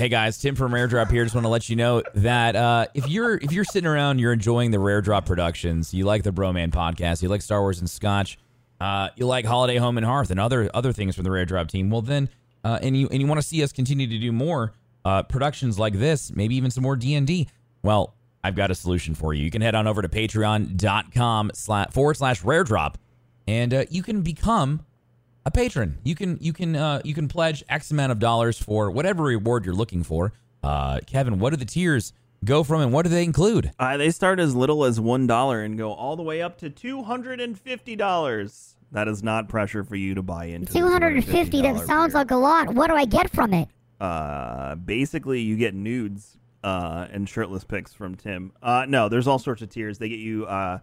Hey guys, Tim from Rare Drop here. Just want to let you know that uh, if you're if you're sitting around, you're enjoying the Rare Drop productions, you like the Broman podcast, you like Star Wars and Scotch, uh, you like Holiday Home and Hearth and other other things from the Rare Drop team. Well, then, uh, and you and you want to see us continue to do more uh, productions like this, maybe even some more D and D. Well, I've got a solution for you. You can head on over to patreon.com slash forward slash Rare Drop, and uh, you can become a patron. You can you can uh, you can pledge X amount of dollars for whatever reward you're looking for. Uh, Kevin, what do the tiers go from, and what do they include? Uh, they start as little as one dollar and go all the way up to two hundred and fifty dollars. That is not pressure for you to buy into. Two hundred and fifty. That sounds tier. like a lot. What do I get from it? uh, basically you get nudes uh, and shirtless pics from Tim. Uh, no, there's all sorts of tiers. They get you uh,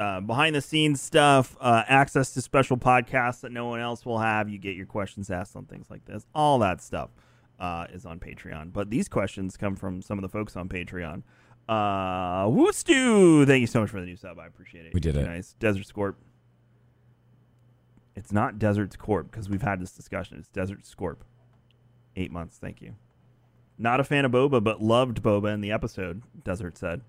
uh, behind the scenes stuff, uh, access to special podcasts that no one else will have. You get your questions asked on things like this. All that stuff uh, is on Patreon. But these questions come from some of the folks on Patreon. Uh, Woostu, thank you so much for the new sub. I appreciate it. We did it. Nice. Desert Scorp. It's not Desert Scorp because we've had this discussion. It's Desert Scorp. Eight months, thank you. Not a fan of Boba, but loved Boba in the episode, Desert said.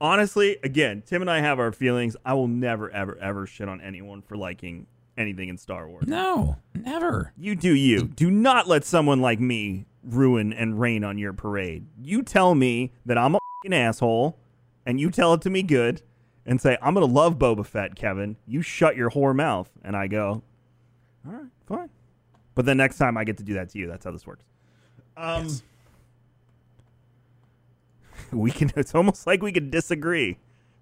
Honestly, again, Tim and I have our feelings. I will never, ever, ever shit on anyone for liking anything in Star Wars. No, never. You do you. Do not let someone like me ruin and rain on your parade. You tell me that I'm a fing asshole, and you tell it to me good, and say I'm gonna love Boba Fett, Kevin. You shut your whore mouth, and I go, all right, fine. But then next time I get to do that to you. That's how this works. Um, we can. It's almost like we could disagree.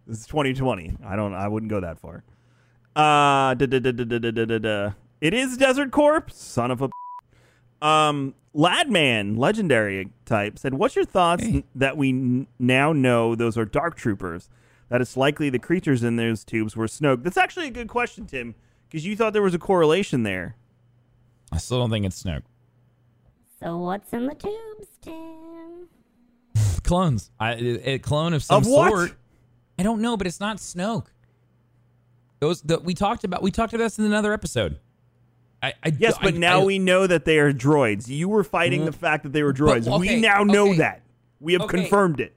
This is 2020. I don't. I wouldn't go that far. Uh, da, da, da, da, da, da, da. It is Desert Corp. Son of a. Um, Ladman, legendary type, said, "What's your thoughts hey. that we n- now know those are dark troopers? That it's likely the creatures in those tubes were Snoke." That's actually a good question, Tim, because you thought there was a correlation there. I still don't think it's Snoke. So what's in the tubes, Tim? Clones. I, a clone of some Of sort. I don't know, but it's not Snoke. Those that we talked about. We talked about this in another episode. I, I Yes, but I- now we know that they are droids. You were fighting mm. the fact that they were But, droids. we now know okay. that. We have Okay. confirmed it.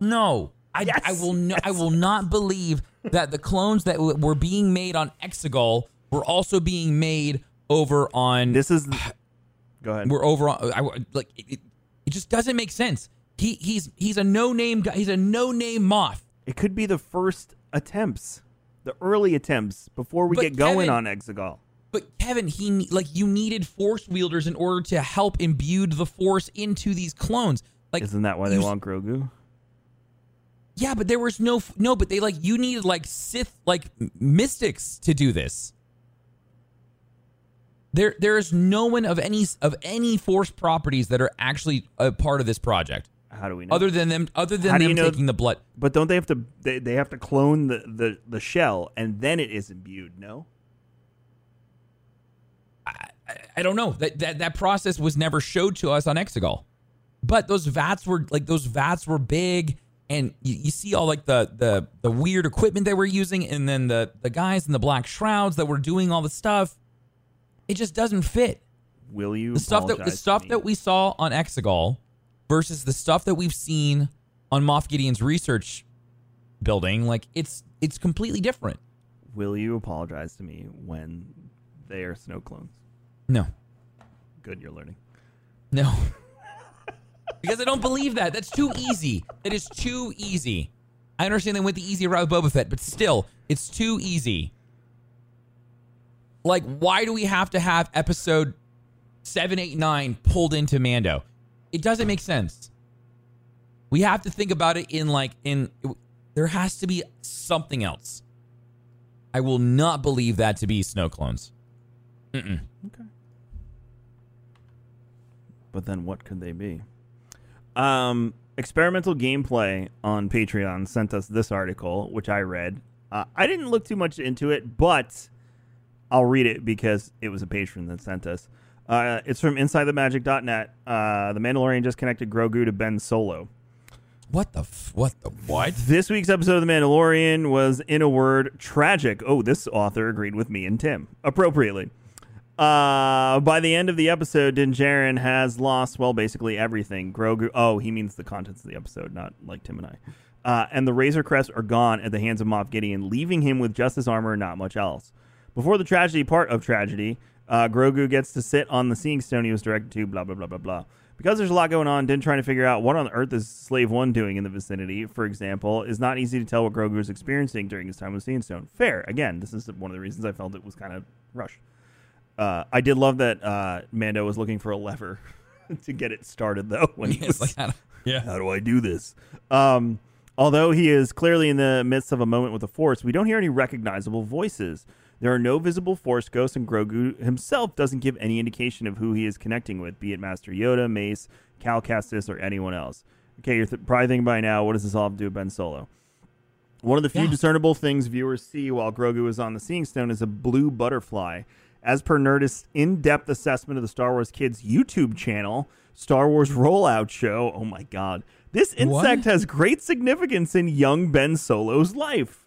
No, I, Yes, I will. No, I will not believe that the clones that w- were being made on Exegol were also being made over on. This is. Go ahead. We're over on. I, like it, it, it just doesn't make sense. He he's he's a no name guy. He's a no name moth. It could be the first attempts, the early attempts before we But get going on Exegol. But Kevin, he like you needed force wielders in order to help imbue the force into these clones. Like, Isn't that why they want Grogu? Yeah, but there was no no. But they like you needed like Sith like mystics to do this. There there is no one of any of any force properties that are actually a part of this project, How do we know? other than them other than How them taking the blood. but don't they have to? They, they have to clone the, the the shell, and then it is imbued. No. I I don't know that that that process was never showed to us on Exegol, but those vats were like those vats were big, and you, you see all like the the the weird equipment they were using, and then the the guys in the black shrouds that were doing all the stuff. It just doesn't fit. Will you? The stuff that the stuff that we saw on Exegol versus the stuff that we've seen on Moff Gideon's research building, like it's it's completely different. Will you apologize to me when they are Snoke clones? No, Good, you're learning. No. because I don't believe that. That's too easy. That is too easy. I understand they went the easy route with Boba Fett, but still, it's too easy. Like, why do we have to have episode seven, eight, nine pulled into Mando? It doesn't make sense. We have to think about it in like in there has to be something else. I will not believe that to be Snoke clones. Mm-mm. But then what could they be? Um, experimental gameplay on Patreon sent us this article, which I read. Uh, I didn't look too much into it, but I'll read it because it was a patron that sent us. Uh, it's from InsideTheMagic.net. Uh, the Mandalorian just connected Grogu to Ben Solo. What the f- what the what? This week's episode of The Mandalorian was, in a word, tragic. Oh, this author agreed with me and Tim appropriately. Uh, by the end of the episode, Din Djarin has lost, well, basically everything. Grogu. Oh, he means the contents of the episode, not like Tim and I. Uh, and the Razor Crest are gone at the hands of Moff Gideon, leaving him with just his armor and not much else. Before the tragedy part of tragedy, uh, Grogu gets to sit on the Seeing Stone he was directed to, blah, blah, blah, blah, blah. Because there's a lot going on, Din trying to figure out what on earth is Slave 1 doing in the vicinity, for example, is not easy to tell what Grogu is experiencing during his time with Seeing Stone. Fair. Again, this is one of the reasons I felt it was kind of rushed. Uh, I did love that uh, Mando was looking for a lever to get it started, though. When he was, like, I don't- yeah. how do I do this? Um, although he is clearly in the midst of a moment with the Force, we don't hear any recognizable voices. There are no visible Force ghosts, and Grogu himself doesn't give any indication of who he is connecting with, be it Master Yoda, Mace, Cal Kestis, or anyone else. Okay, you're th- probably thinking by now, what does this all have to do with Ben Solo? One of the few Yeah. discernible things viewers see while Grogu is on the Seeing Stone is a blue butterfly. As per Nerdist's in-depth assessment of the Star Wars Kids YouTube channel, Star Wars Rollout Show, oh my god, this insect What? has great significance in young Ben Solo's life.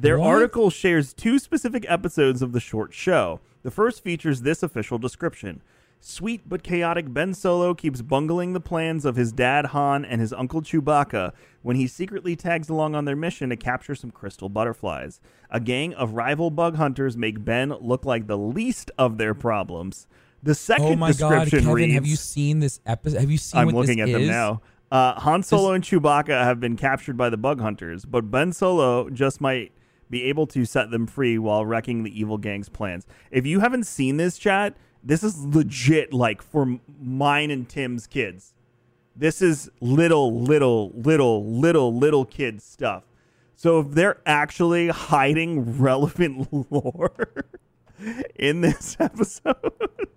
Their What? article shares two specific episodes of the short show. The first features this official description. Sweet but chaotic Ben Solo keeps bungling the plans of his dad Han and his uncle Chewbacca when he secretly tags along on their mission to capture some crystal butterflies. A gang of rival bug hunters make Ben look like the least of their problems. The second Oh my god, description Kevin, reads, have you seen this episode? Have you seen this? I'm looking at them now. Uh, Han Solo and Chewbacca have been captured by the bug hunters, but Ben Solo just might be able to set them free while wrecking the evil gang's plans. If you haven't seen this chat, this is legit like for mine and Tim's kids. This is little, little, little, little, little kid stuff. So if they're actually hiding relevant lore in this episode.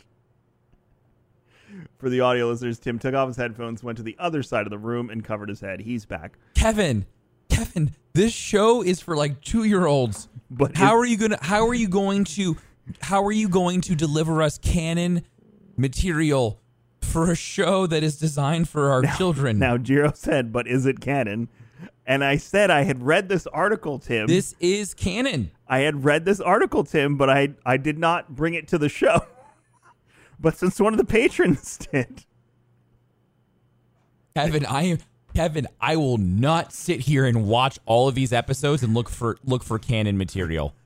For the audio listeners, Tim took off his headphones, went to the other side of the room, and covered his head. He's back. Kevin, Kevin, this show is for like two year olds. But how are you gonna how are you going to how are you going to deliver us canon material for a show that is designed for our children? Now, Jiro said, but is it canon? And I said I had read this article, Tim. this is canon. I had read this article, Tim, but I I did not bring it to the show. but since one of the patrons did, Kevin, I am Kevin, I will not sit here and watch all of these episodes and look for look for canon material.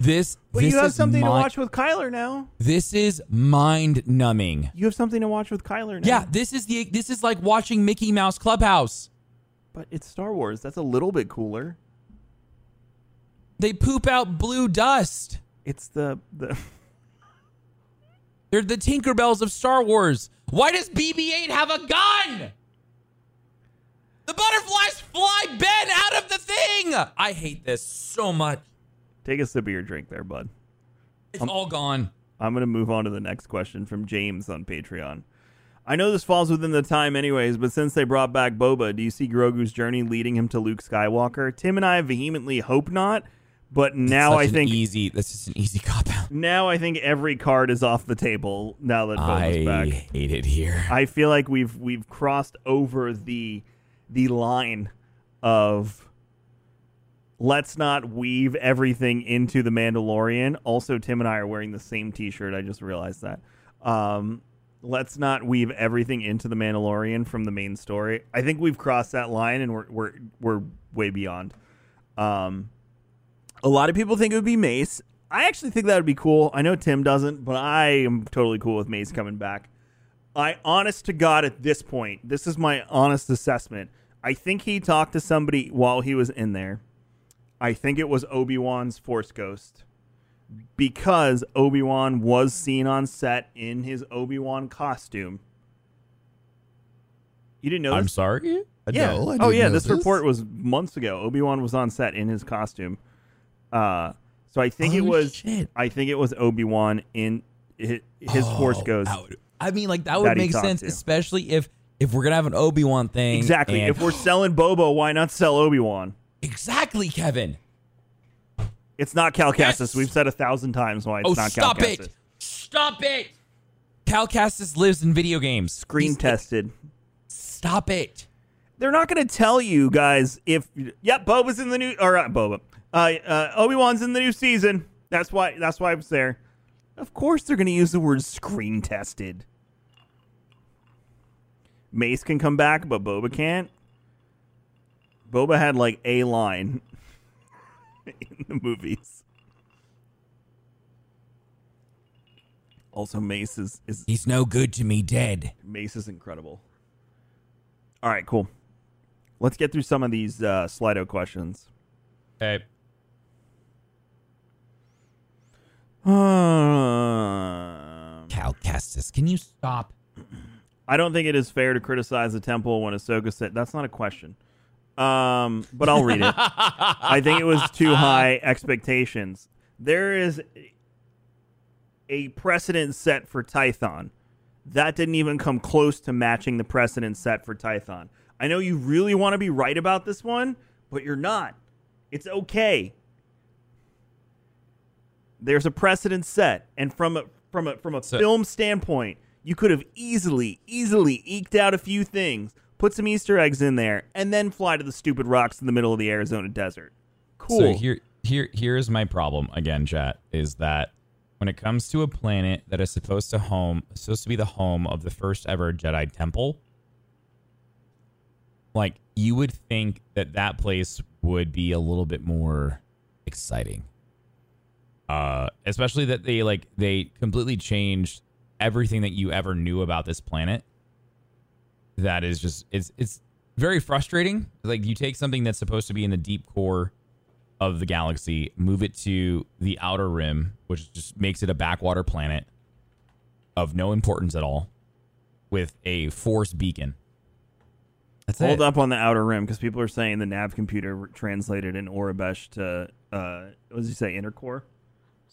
This but this you have is something to watch with Kyler now. This is mind numbing. You have something to watch with Kyler now. Yeah, this is the this is like watching Mickey Mouse Clubhouse. but it's Star Wars. That's a little bit cooler. They poop out blue dust. It's the the. They're the Tinkerbells of Star Wars. Why does BB-8 have a gun? The butterflies fly Ben out of the thing. I hate this so much. Take a sip of your drink there, bud. It's all gone. I'm going to move on to the next question from James on Patreon. I know this falls within the time, anyways, but since they brought back Boba, do you see Grogu's journey leading him to Luke Skywalker? Tim and I vehemently hope not, but now I think easy. That's just an easy cop out. now I think every card is off the table now that Boba's I back. hate it here. I feel like we've we've crossed over the the line of let's not weave everything into the Mandalorian. Also, Tim and I are wearing the same T-shirt. I just realized that. Um, let's not weave everything into the Mandalorian from the main story. I think we've crossed that line, and we're we're we're way beyond. Um, a lot of people think it would be Mace. I actually think that would be cool. I know Tim doesn't, but I am totally cool with Mace coming back. I, honest to God, at this point, this is my honest assessment. I think he talked to somebody while he was in there. I think it was Obi Wan's Force Ghost because Obi Wan was seen on set in his Obi Wan costume. You didn't know I'm this? sorry. Yeah. No, I oh yeah, this, this. report was months ago. Obi Wan was on set in his costume. Uh, so I think it Oh, was. shit. I think it was Obi Wan in his, his Force Oh, Ghost. that would- I mean, like that that would he make sense, to. especially if if we're gonna have an Obi Wan thing. Exactly. and- If we're selling Bobo, why not sell Obi Wan? exactly, Kevin. It's not Cal Kestis. Yes. We've said a thousand times why it's oh, not stop Cal it! Kestis. Stop it! Cal Kestis lives in video games. Screen He's- tested. Stop it! They're not going to tell you guys if yep, Boba's in the new or uh, Boba. Uh, uh, Obi Wan's in the new season. That's why. That's why it's there. Of course, they're going to use the word screen tested. Mace can come back, but Boba can't. Boba had like a line in the movies. Also, Mace is, is He's no good to me dead. Mace is incredible. All right, cool. Let's get through some of these uh, Slido questions. Okay. Um, Cal Kestis, can you stop? I don't think it is fair to criticize the temple when Ahsoka said that's not a question. Um, but I'll read it. I think it was too high expectations. There is a precedent set for Tython. That didn't even come close to matching the precedent set for Tython. I know you really want to be right about this one, but you're not. It's okay. There's a precedent set, and from a from a from a So- film standpoint, you could have easily, easily eked out a few things, put some Easter eggs in there, and then fly to the stupid rocks in the middle of the Arizona desert. Cool. So here, here, here's my problem again, chat. Is that when it comes to a planet that is supposed to home supposed to be the home of the first ever Jedi temple, like you would think that that place would be a little bit more exciting. Uh, especially that they like they completely changed everything that you ever knew about this planet. That is just it's it's very frustrating. Like you take something that's supposed to be in the deep core of the galaxy, move it to the outer rim, which just makes it a backwater planet of no importance at all, with a force beacon. That's Hold it. up on the outer rim because people are saying the nav computer translated in Aurebesh to uh, what did you say intercore?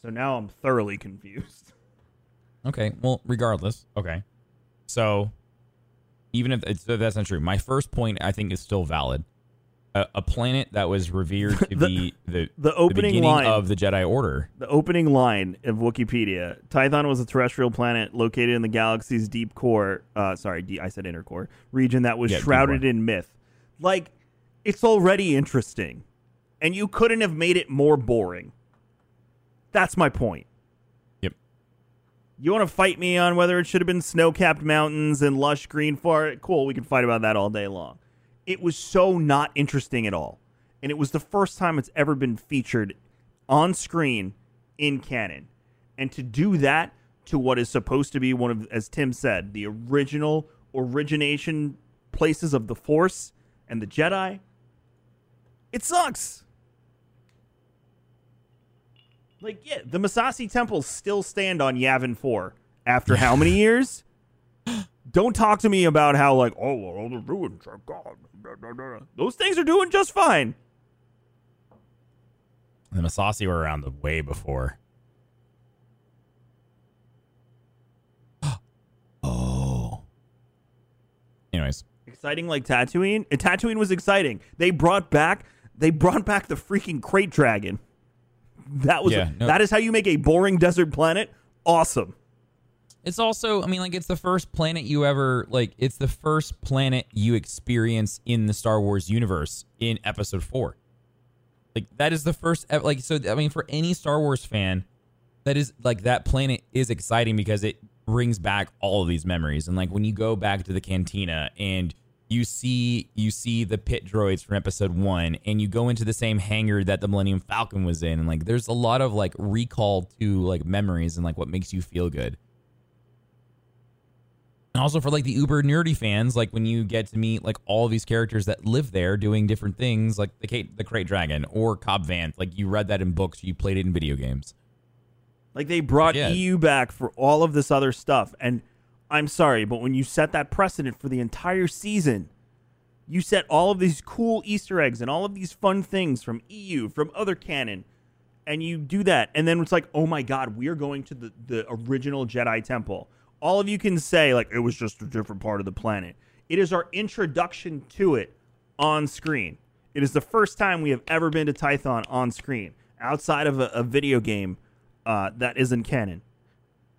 So now I'm thoroughly confused. Okay. Well, regardless. Okay. So, even if, it's, if that's not true, my first point I think is still valid. A, a planet that was revered to The- be the the opening beginning line- of the Jedi Order. The opening line of Wikipedia: Tython was a terrestrial planet located in the galaxy's deep core. Uh, sorry, D- I said inner core region that was Yeah, shrouded in myth. Like, it's already interesting, and you couldn't have made it more boring. That's my point. You want to fight me on whether it should have been snow-capped mountains and lush green forest? Cool, we can fight about that all day long. It was so not interesting at all, and it was the first time it's ever been featured on screen in canon. And to do that to what is supposed to be one of, as Tim said, the original origination places of the Force and the Jedi, it sucks. Like, yeah, the Massassi temples still stand on Yavin 4 after how many years? Don't talk to me about how, like, oh, well, all the ruins are gone. Those things are doing just fine. The Massassi were around the way before. oh. Anyways, exciting like Tatooine. Tatooine was exciting. They brought back they brought back the freaking krayt dragon. That was Yeah, no- that is how you make a boring desert planet awesome. It's also, I mean, like it's the first planet you ever like. It's the first planet you experience in the Star Wars universe in Episode Four. Like that is the first, like so. I mean, for any Star Wars fan, that is like that planet is exciting because it brings back all of these memories. And like when you go back to the cantina and you see you see the pit droids from Episode One, and you go into the same hangar that the Millennium Falcon was in, and like there's a lot of like recall to like memories and like what makes you feel good. And also for like the uber nerdy fans, like when you get to meet like all these characters that live there doing different things, like the Kate, the Krayt Dragon or Cobb Vanth, like you read that in books, you played it in video games. Like they brought Yeah. EU back for all of this other stuff. And I'm sorry, but when you set that precedent for the entire season, you set all of these cool Easter eggs and all of these fun things from EU, from other canon, and you do that, and then it's like, oh my god, we are going to the, the original Jedi Temple. All of you can say, like, it was just a different part of the planet. It is our introduction to it on screen. It is the first time we have ever been to Tython on screen, outside of a, a video game uh, that isn't canon.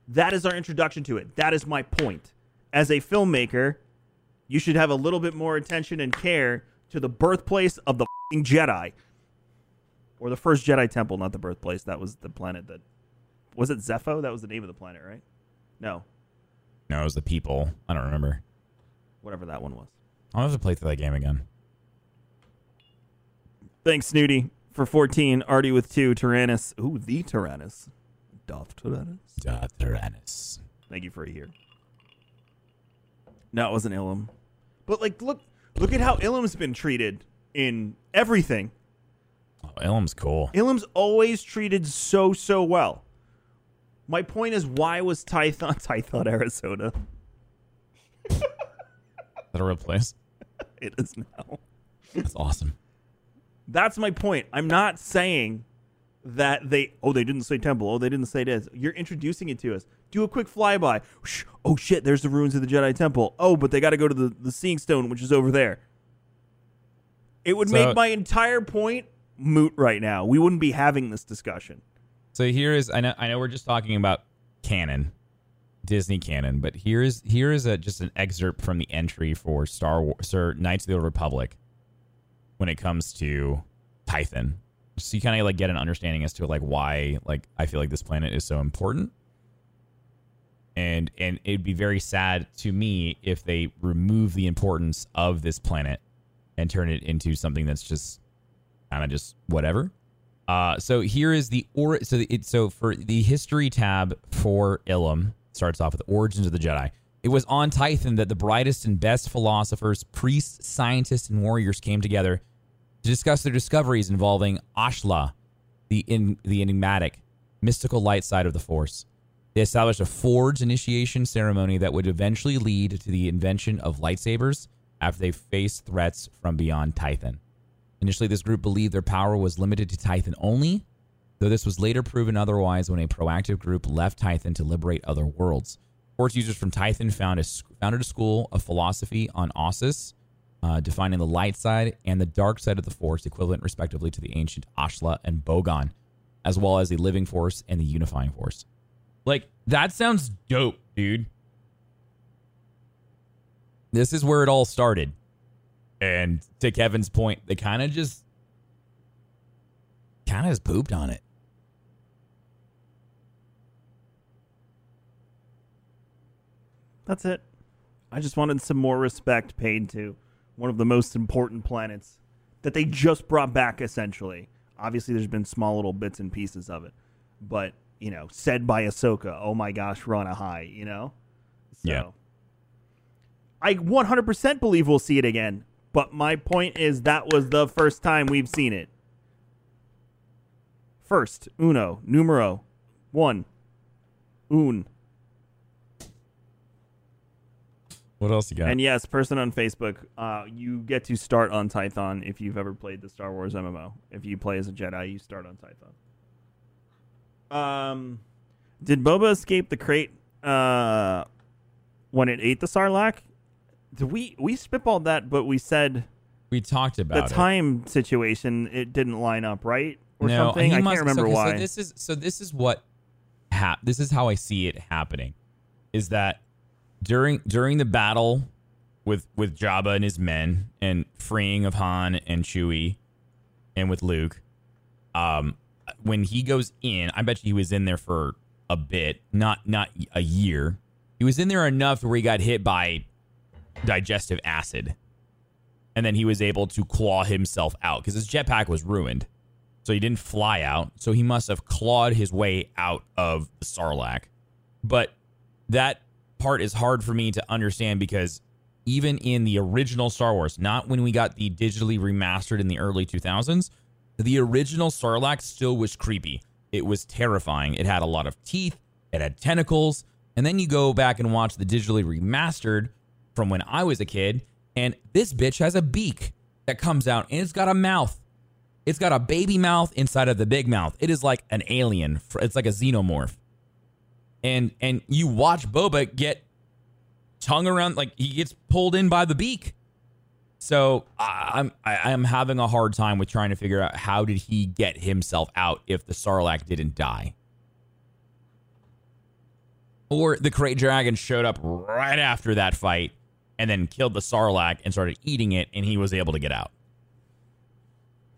That is our introduction to it. That is my point. As a filmmaker, you should have a little bit more attention and care to the birthplace of the fing Jedi. Or the first Jedi temple, not the birthplace. That was the planet that. Was it Zeffo? That was the name of the planet, right? No, No, it was the people. I don't remember. whatever that one was. I'll have to play through that game again. Thanks, Snooty, for 14. Artie with 2. Tyrannus. Ooh, the Tyrannus. Darth Tyrannus. Da uh, Tyrannus. Thank you for a year. No, it wasn't Ilum. But like look look at how Ilum's been treated in everything. Oh, Ilum's cool. Ilum's always treated so so well. My point is why was Tython Tython Arizona? Is that a real place? It is now. That's awesome. That's my point. I'm not saying that they oh they didn't say temple, oh they didn't say this. You're introducing it to us. Do a quick flyby. Oh shit, there's the ruins of the Jedi Temple. Oh, but they got to go to the the Seeing Stone, which is over there. It would So- make my entire point moot right now. We wouldn't be having this discussion. So here is I know I know we're just talking about canon, Disney canon, but here is here is a just an excerpt from the entry for Star Wars or Knights of the Old Republic when it comes to Tython, so you kind of like get an understanding as to like why like I feel like this planet is so important. And and it'd be very sad to me if they remove the importance of this planet and turn it into something that's just kind of just whatever. Uh, so here is the or so it so for the history tab for Ilum starts off with origins of the Jedi. It was on Tython that the brightest and best philosophers, priests, scientists, and warriors came together to discuss their discoveries involving Ashla, the in, the enigmatic, mystical light side of the Force. They established a forge initiation ceremony that would eventually lead to the invention of lightsabers after they faced threats from beyond Tython. Initially, this group believed their power was limited to Tython only, though this was later proven otherwise when a proactive group left Tython to liberate other worlds. Force users from Tython found a, founded a school of philosophy on Ossus, uh, defining the light side and the dark side of the Force, equivalent respectively to the ancient Ashla and Bogan, as well as the living Force and the unifying Force. Like, that sounds dope, dude. This is where it all started. And to Kevin's point, they kind of just kind of just pooped on it. That's it. I just wanted some more respect paid to one of the most important planets that they just brought back, essentially. Obviously, there's been small little bits and pieces of it, but you know, said by Ahsoka, "Oh my gosh, we're on a high," you know. So, Yeah. I 100% believe we'll see it again, but my point is that was the first time we've seen it. First, uno, numero, one, un. What else you got? And yes, person on Facebook, uh, you get to start on Tython if you've ever played the Star Wars MMO. If you play as a Jedi, you start on Tython. Um, did Boba escape the krayt uh, when it ate the Sarlacc? Did we we spitballed that, but we said we talked the about it. time situation it didn't line up right or no, something. I must- can't remember okay, why. So this is so this is what hap- this is how I see it happening is that during during the battle with with Jabba and his men and freeing of Han and Chewie and with Luke um when he goes in I bet you he was in there for a bit not not a year he was in there enough where he got hit by digestive acid and then he was able to claw himself out because his jetpack was ruined so he didn't fly out. So he must have clawed his way out of the Sarlacc. But that part is hard for me to understand because even in the original Star Wars, not when we got the digitally remastered in the early 2000s, the original Sarlacc still was creepy. It was terrifying. It had a lot of teeth, it had tentacles. And then you go back and watch the digitally remastered from when I was a kid, and this bitch has a beak that comes out and it's got a mouth. It's got a baby mouth inside of the big mouth. It is like an alien. It's like a xenomorph. And and you watch Boba get tongue around like he gets pulled in by the beak. So I'm I'm having a hard time with trying to figure out how did he get himself out if the Sarlacc didn't die. Or the Krayt Dragon showed up right after that fight and then killed the Sarlacc and started eating it, and he was able to get out.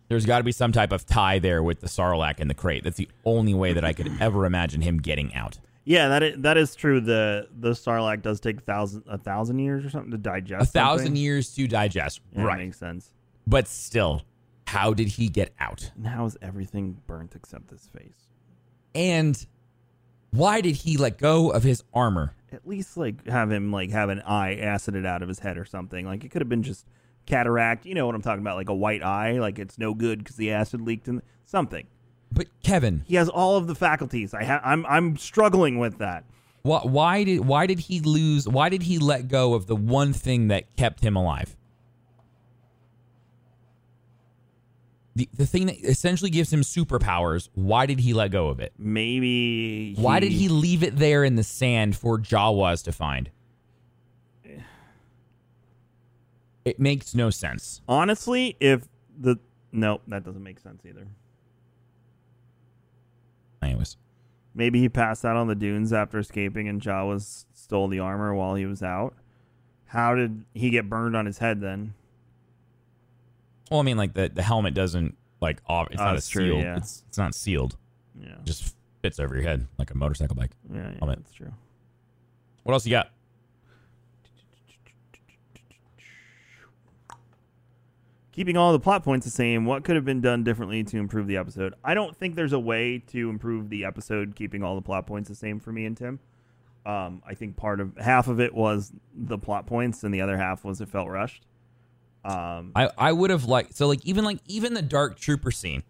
There's got to be some type of tie there with the Sarlacc and the krayt. That's the only way that I could ever imagine him getting out. Yeah, that is, that is true. The the Sarlacc does take thousand a thousand years or something to digest. A thousand something. years to digest, Yeah, right? makes sense. But still, how did he get out? And how is everything burnt except his face? And why did he let go of his armor? At least like have him like have an eye acided out of his head or something. Like it could have been just cataract. You know what I'm talking about? Like a white eye. Like it's no good because the acid leaked in something. But Kevin, He has all of the faculties. I ha- I'm I'm struggling with that. why, why did why did he lose? Why did he let go of the one thing that kept him alive? The the thing that essentially gives him superpowers. Why did he let go of it? Maybe. Why did he leave it there in the sand for Jawas to find? It makes no sense. Honestly, if the no, that doesn't make sense either. Anyways, Maybe he passed out on the dunes after escaping, and Jawas stole the armor while he was out. How did he get burned on his head then? well, I mean, like the the helmet doesn't like off. It's Oh, not a true, sealed. yeah. It's it's not sealed. Yeah, It just fits over your head like a motorcycle bike. yeah, yeah helmet. that's true. What else you got? Keeping all the plot points the same, what could have been done differently to improve the episode? I don't think there's a way to improve the episode keeping all the plot points the same for me and Tim. Um, I think part of half of it was the plot points, and the other half was it felt rushed. Um, I I would have liked so like even like even the Dark Trooper scene,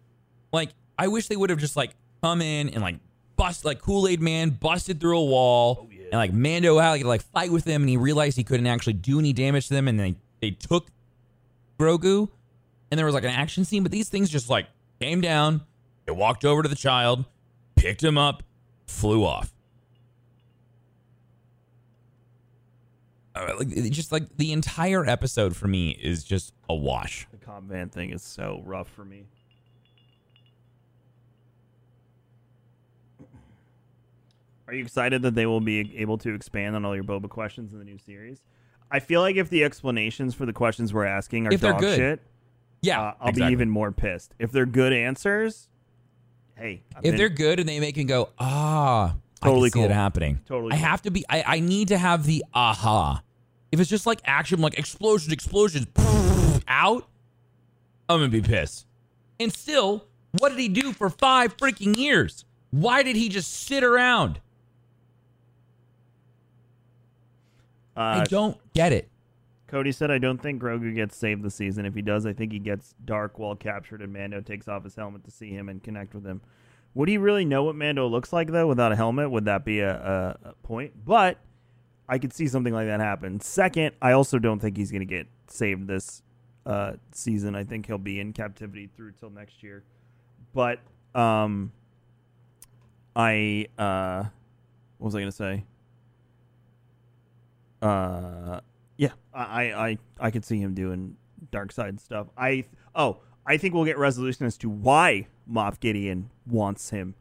like I wish they would have just like come in and like bust like Kool Aid Man busted through a wall and like Mando had like, like fight with them and he realized he couldn't actually do any damage to them and they they took Grogu and there was like an action scene, but these things just like came down, it walked over to the child, picked him up, flew off. Uh, like it just like the entire episode for me is just a wash. the Cobb Vanth thing is so rough for me. Are you excited that they will be able to expand on all your Boba questions in the new series? I feel like if the explanations for the questions we're asking are If dog shit, Yeah, uh, I'll exactly. be even more pissed. If they're good answers, hey, I've If been- they're good and they make me go, ah, Totally I can see it cool. happening. Totally I cool. have to be. I, I need to have the aha. If it's just like action, like explosions, explosions, out, I'm gonna be pissed. And still, what did he do for five freaking years? Why did he just sit around? I uh, don't get it. Cody said, I don't think Grogu gets saved this season. If he does, I think he gets dark while captured and Mando takes off his helmet to see him and connect with him. Would he really know what Mando looks like, though, without a helmet? Would that be a, a, a point? But I could see something like that happen. Second, I also don't think he's going to get saved this uh, season. I think he'll be in captivity through till next year. But um, I, uh, what was I going to say? Uh, yeah, I, I, I could see him doing dark side stuff. I, oh, I think we'll get resolution as to why Moff Gideon wants him.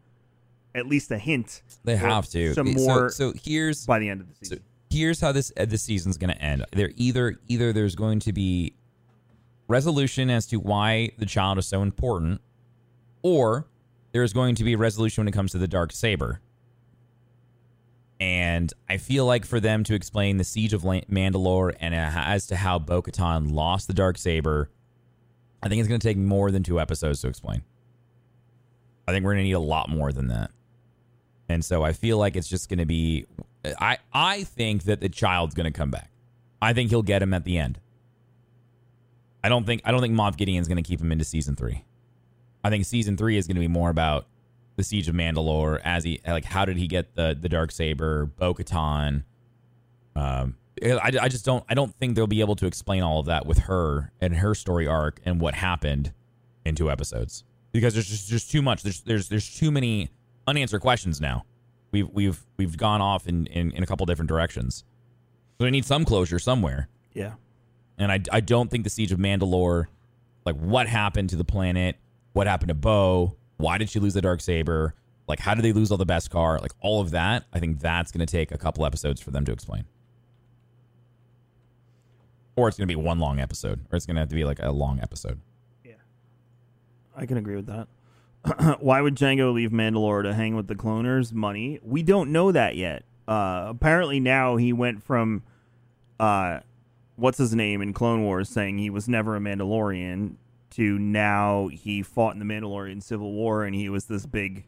At least a hint. They have to. Some So- more So, here's by the end of the So season. here's how this uh, this season's going to end. There either either there's going to be resolution as to why the child is so important, or there's going to be resolution when it comes to the dark saber. And I feel like for them to explain the siege of Mandalore and uh, as to how Bo-Katan lost the dark saber, I think it's going to take more than two episodes to explain. I think we're going to need a lot more than that. And so I feel like it's just going to be I I think that the child's going to come back. I think he'll get him at the end. I don't think I don't think Moff Gideon's going to keep him into season 3. I think season 3 is going to be more about the siege of Mandalore as he like how did he get the the dark saber, Bo-Katan. Um I, I just don't I don't think they'll be able to explain all of that with her and her story arc and what happened in two episodes because there's just there's too much there's there's there's too many unanswered questions now. We've we've we've gone off in, in, in a couple different directions. So we need some closure somewhere. Yeah. And I, I don't think the siege of Mandalore, like what happened to the planet, what happened to Bo, why did she lose the dark saber, like how did they lose all the Beskar, like all of that. I think that's going to take a couple episodes for them to explain. Or it's going to be one long episode, or it's going to have to be like a long episode. Yeah. I can agree with that. Why would Jango leave Mandalore to hang with the cloners? Money. We don't know that yet. Uh, apparently now he went from, uh, what's his name in Clone Wars saying he was never a Mandalorian to now he fought in the Mandalorian Civil War and he was this big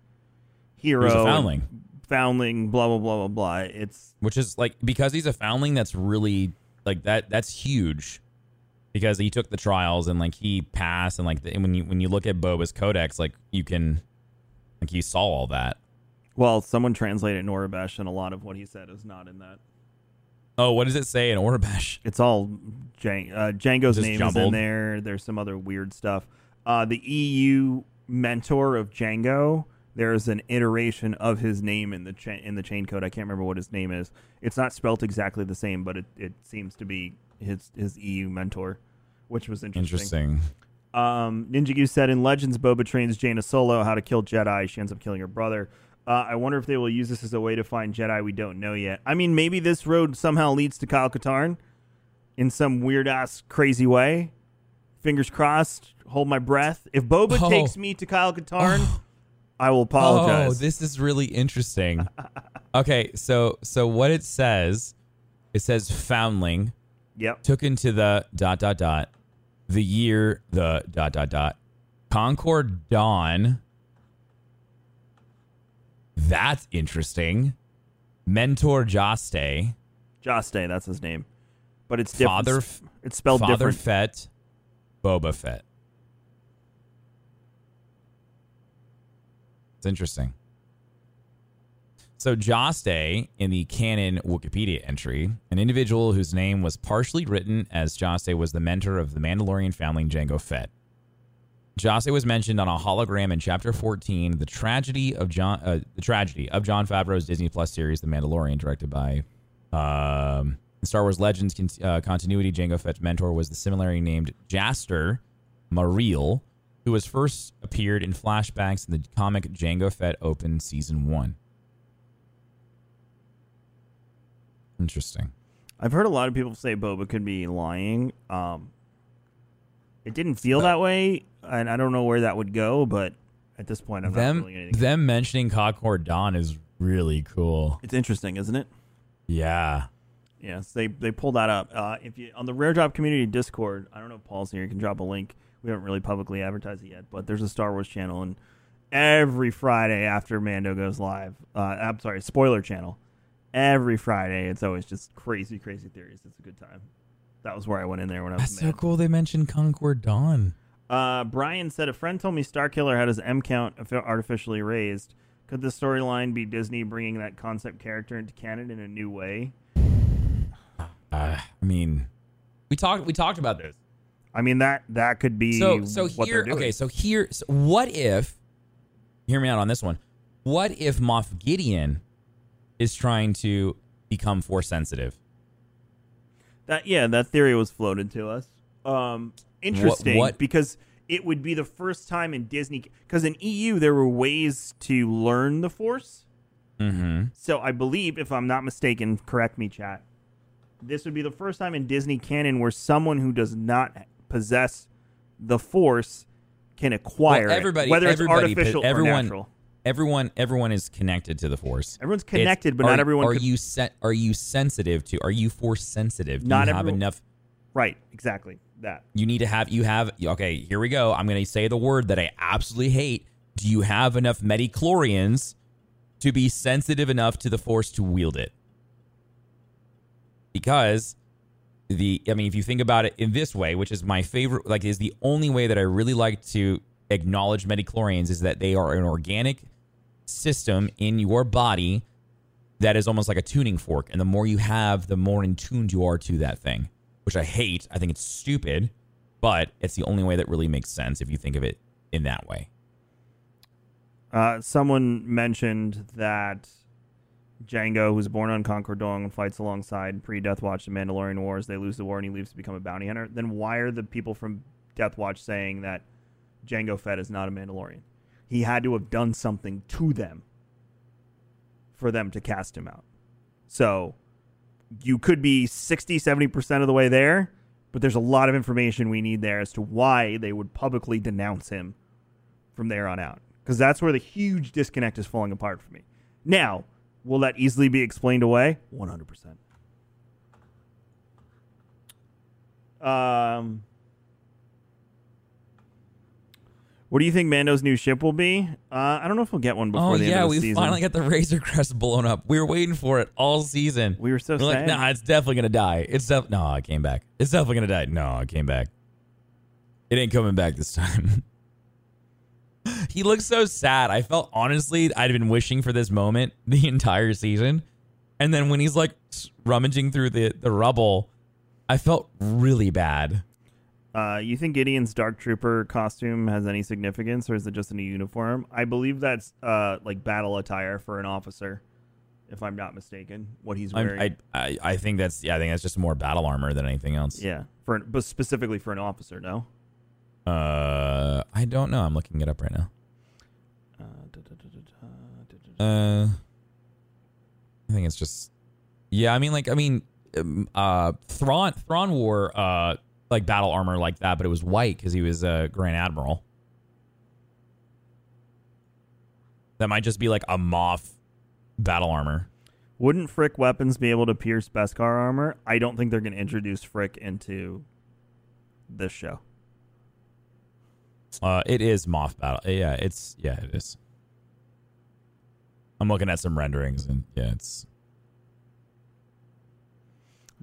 hero. He was a foundling. Foundling. Blah blah blah blah blah. It's which is like because he's a foundling that's really like that that's huge because he took the trials and like he passed and like the, and when you when you look at Boba's codex like you can like you saw all that well, someone translated Aurebesh and a lot of what he said is not in that. Oh what does it say in Aurebesh It's all Jan- uh, Jango's Just name is in there. There's some other weird stuff. Uh, the EU mentor of Jango. There's an iteration of his name in the cha- in the chain code. I can't remember what his name is. It's not spelt exactly the same, but it, it seems to be his his EU mentor, which was interesting. interesting Um, Ninja Goose said in Legends, Boba trains Jaina Solo how to kill Jedi. She ends up killing her brother. Uh, I wonder if they will use this as a way to find Jedi we don't know yet. I mean, maybe this road somehow leads to Kyle Katarn in some weird ass crazy way. Fingers crossed. Hold my breath. If Boba Oh. takes me to Kyle Katarn, I will apologize. Oh, this is really interesting. okay, so so what it says, it says foundling yep. took into the dot dot dot the year the dot dot dot Concord Dawn. That's interesting. Mentor Joste, Joste, that's his name. But it's different. Father it's spelled Father different. Fett, Boba Fett. It's interesting. So Joste, in the canon Wikipedia entry, an individual whose name was partially written as Joste was the mentor of the Mandalorian foundling Jango Fett. Joste was mentioned on a hologram in Chapter 14, the tragedy of John, uh, the tragedy of Jon Favreau's Disney Plus series, The Mandalorian, directed by um, Star Wars Legends con- uh, continuity. Jango Fett's mentor was the similarly named Jaster Mereel, who was first appeared in flashbacks in the comic Jango Fett Open Season One. Interesting. I've heard a lot of people say Boba could be lying. Um, it didn't feel that way, and I don't know where that would go. But at this point, I'm not them feeling anything. them mentioning Concord Dawn is really cool. It's interesting, isn't it? Yeah. Yes, they they pulled that up. Uh, if you on the Rare Drop Community Discord, I don't know if Paul's here. You can drop a link. We haven't really publicly advertised it yet, but there's a Star Wars channel, and every Friday after Mando goes live, uh, I'm sorry, spoiler channel. Every Friday, it's always just crazy, crazy theories. It's a good time. That was where I went in there when I was That's so cool they mentioned Concord Dawn. Uh, Brian said a friend told me Starkiller had his M count artificially raised. Could the storyline be Disney bringing that concept character into canon in a new way? Uh, I mean, we talked we talked about this. I mean that that could be So so what here doing. okay, so here so what if hear me out on this one. What if Moff Gideon is trying to become force sensitive? That yeah, that theory was floated to us. Um, interesting what- because it would be the first time in Disney because in EU there were ways to learn the Force. Mm-hmm. So I believe, if I'm not mistaken, correct me, chat. This would be the first time in Disney canon where someone who does not possess the Force can acquire Well, it, everybody, whether it's everybody, artificial everyone, or natural. Everyone, everyone is connected to the force. Everyone's It's- connected, but are- not everyone. Are could- you sen- Are you sensitive to? Are you force sensitive? Do Not you have everyone- enough? right? Exactly that. You need to have. You have. Okay, here we go. I'm going to say the word that I absolutely hate. Do you have enough midi-chlorians to be sensitive enough to the force to wield it? Because the I mean, if you think about it in this way, which is my favorite, like is the only way that I really like to acknowledge midi-chlorians is that they are an organic system in your body that is almost like a tuning fork. And the more you have, the more in tuned you are to that thing, which I hate. I think it's stupid, but it's the only way that really makes sense if you think of it in that way. Uh, someone mentioned that Jango, who's born on Concord Dawn, fights alongside pre-Death Watch the Mandalorian Wars. They lose the war and he leaves to become a bounty hunter. Then why are the people from Death Watch saying that Jango Fett is not a Mandalorian? He had to have done something to them for them to cast him out. So you could be 60, 70% of the way there, but there's a lot of information we need there as to why they would publicly denounce him from there on out. Because that's where the huge disconnect is falling apart for me. Now, will that easily be explained away? 100%. Um, what do you think Mando's new ship will be? Uh, I don't know if we'll get one before oh the yeah, end of the season. Oh yeah, we finally got the Razor Crest blown up. We were waiting for it all season. we were so We're like, sad. nah, it's definitely gonna die. It's def- no, it came back. It's definitely gonna die. No, it came back. It ain't coming back this time. he looks so sad. I felt honestly, I'd been wishing for this moment the entire season, and then when he's like rummaging through the the rubble, I felt really bad. Uh, you think Gideon's Dark Trooper costume has any significance, or is it just a new uniform? I believe that's uh, like battle attire for an officer, if I'm not mistaken. What he's wearing, I, I I think that's yeah, I think that's just more battle armor than anything else. yeah, for an, but specifically for an officer. No. Uh, I don't know. I'm looking it up right now. Uh, da, da, da. Uh, I think it's just, yeah. I mean, like, I mean, um, uh, Thrawn, Thrawn wore uh like battle armor like that, but it was white because he was a Grand Admiral. That might just be like a Moff battle armor. Wouldn't phrik weapons be able to pierce Beskar armor? I don't think they're going to introduce phrik into this show. Uh, it is Moff battle. Yeah, it's yeah, it is. I'm looking at some renderings and yeah, it's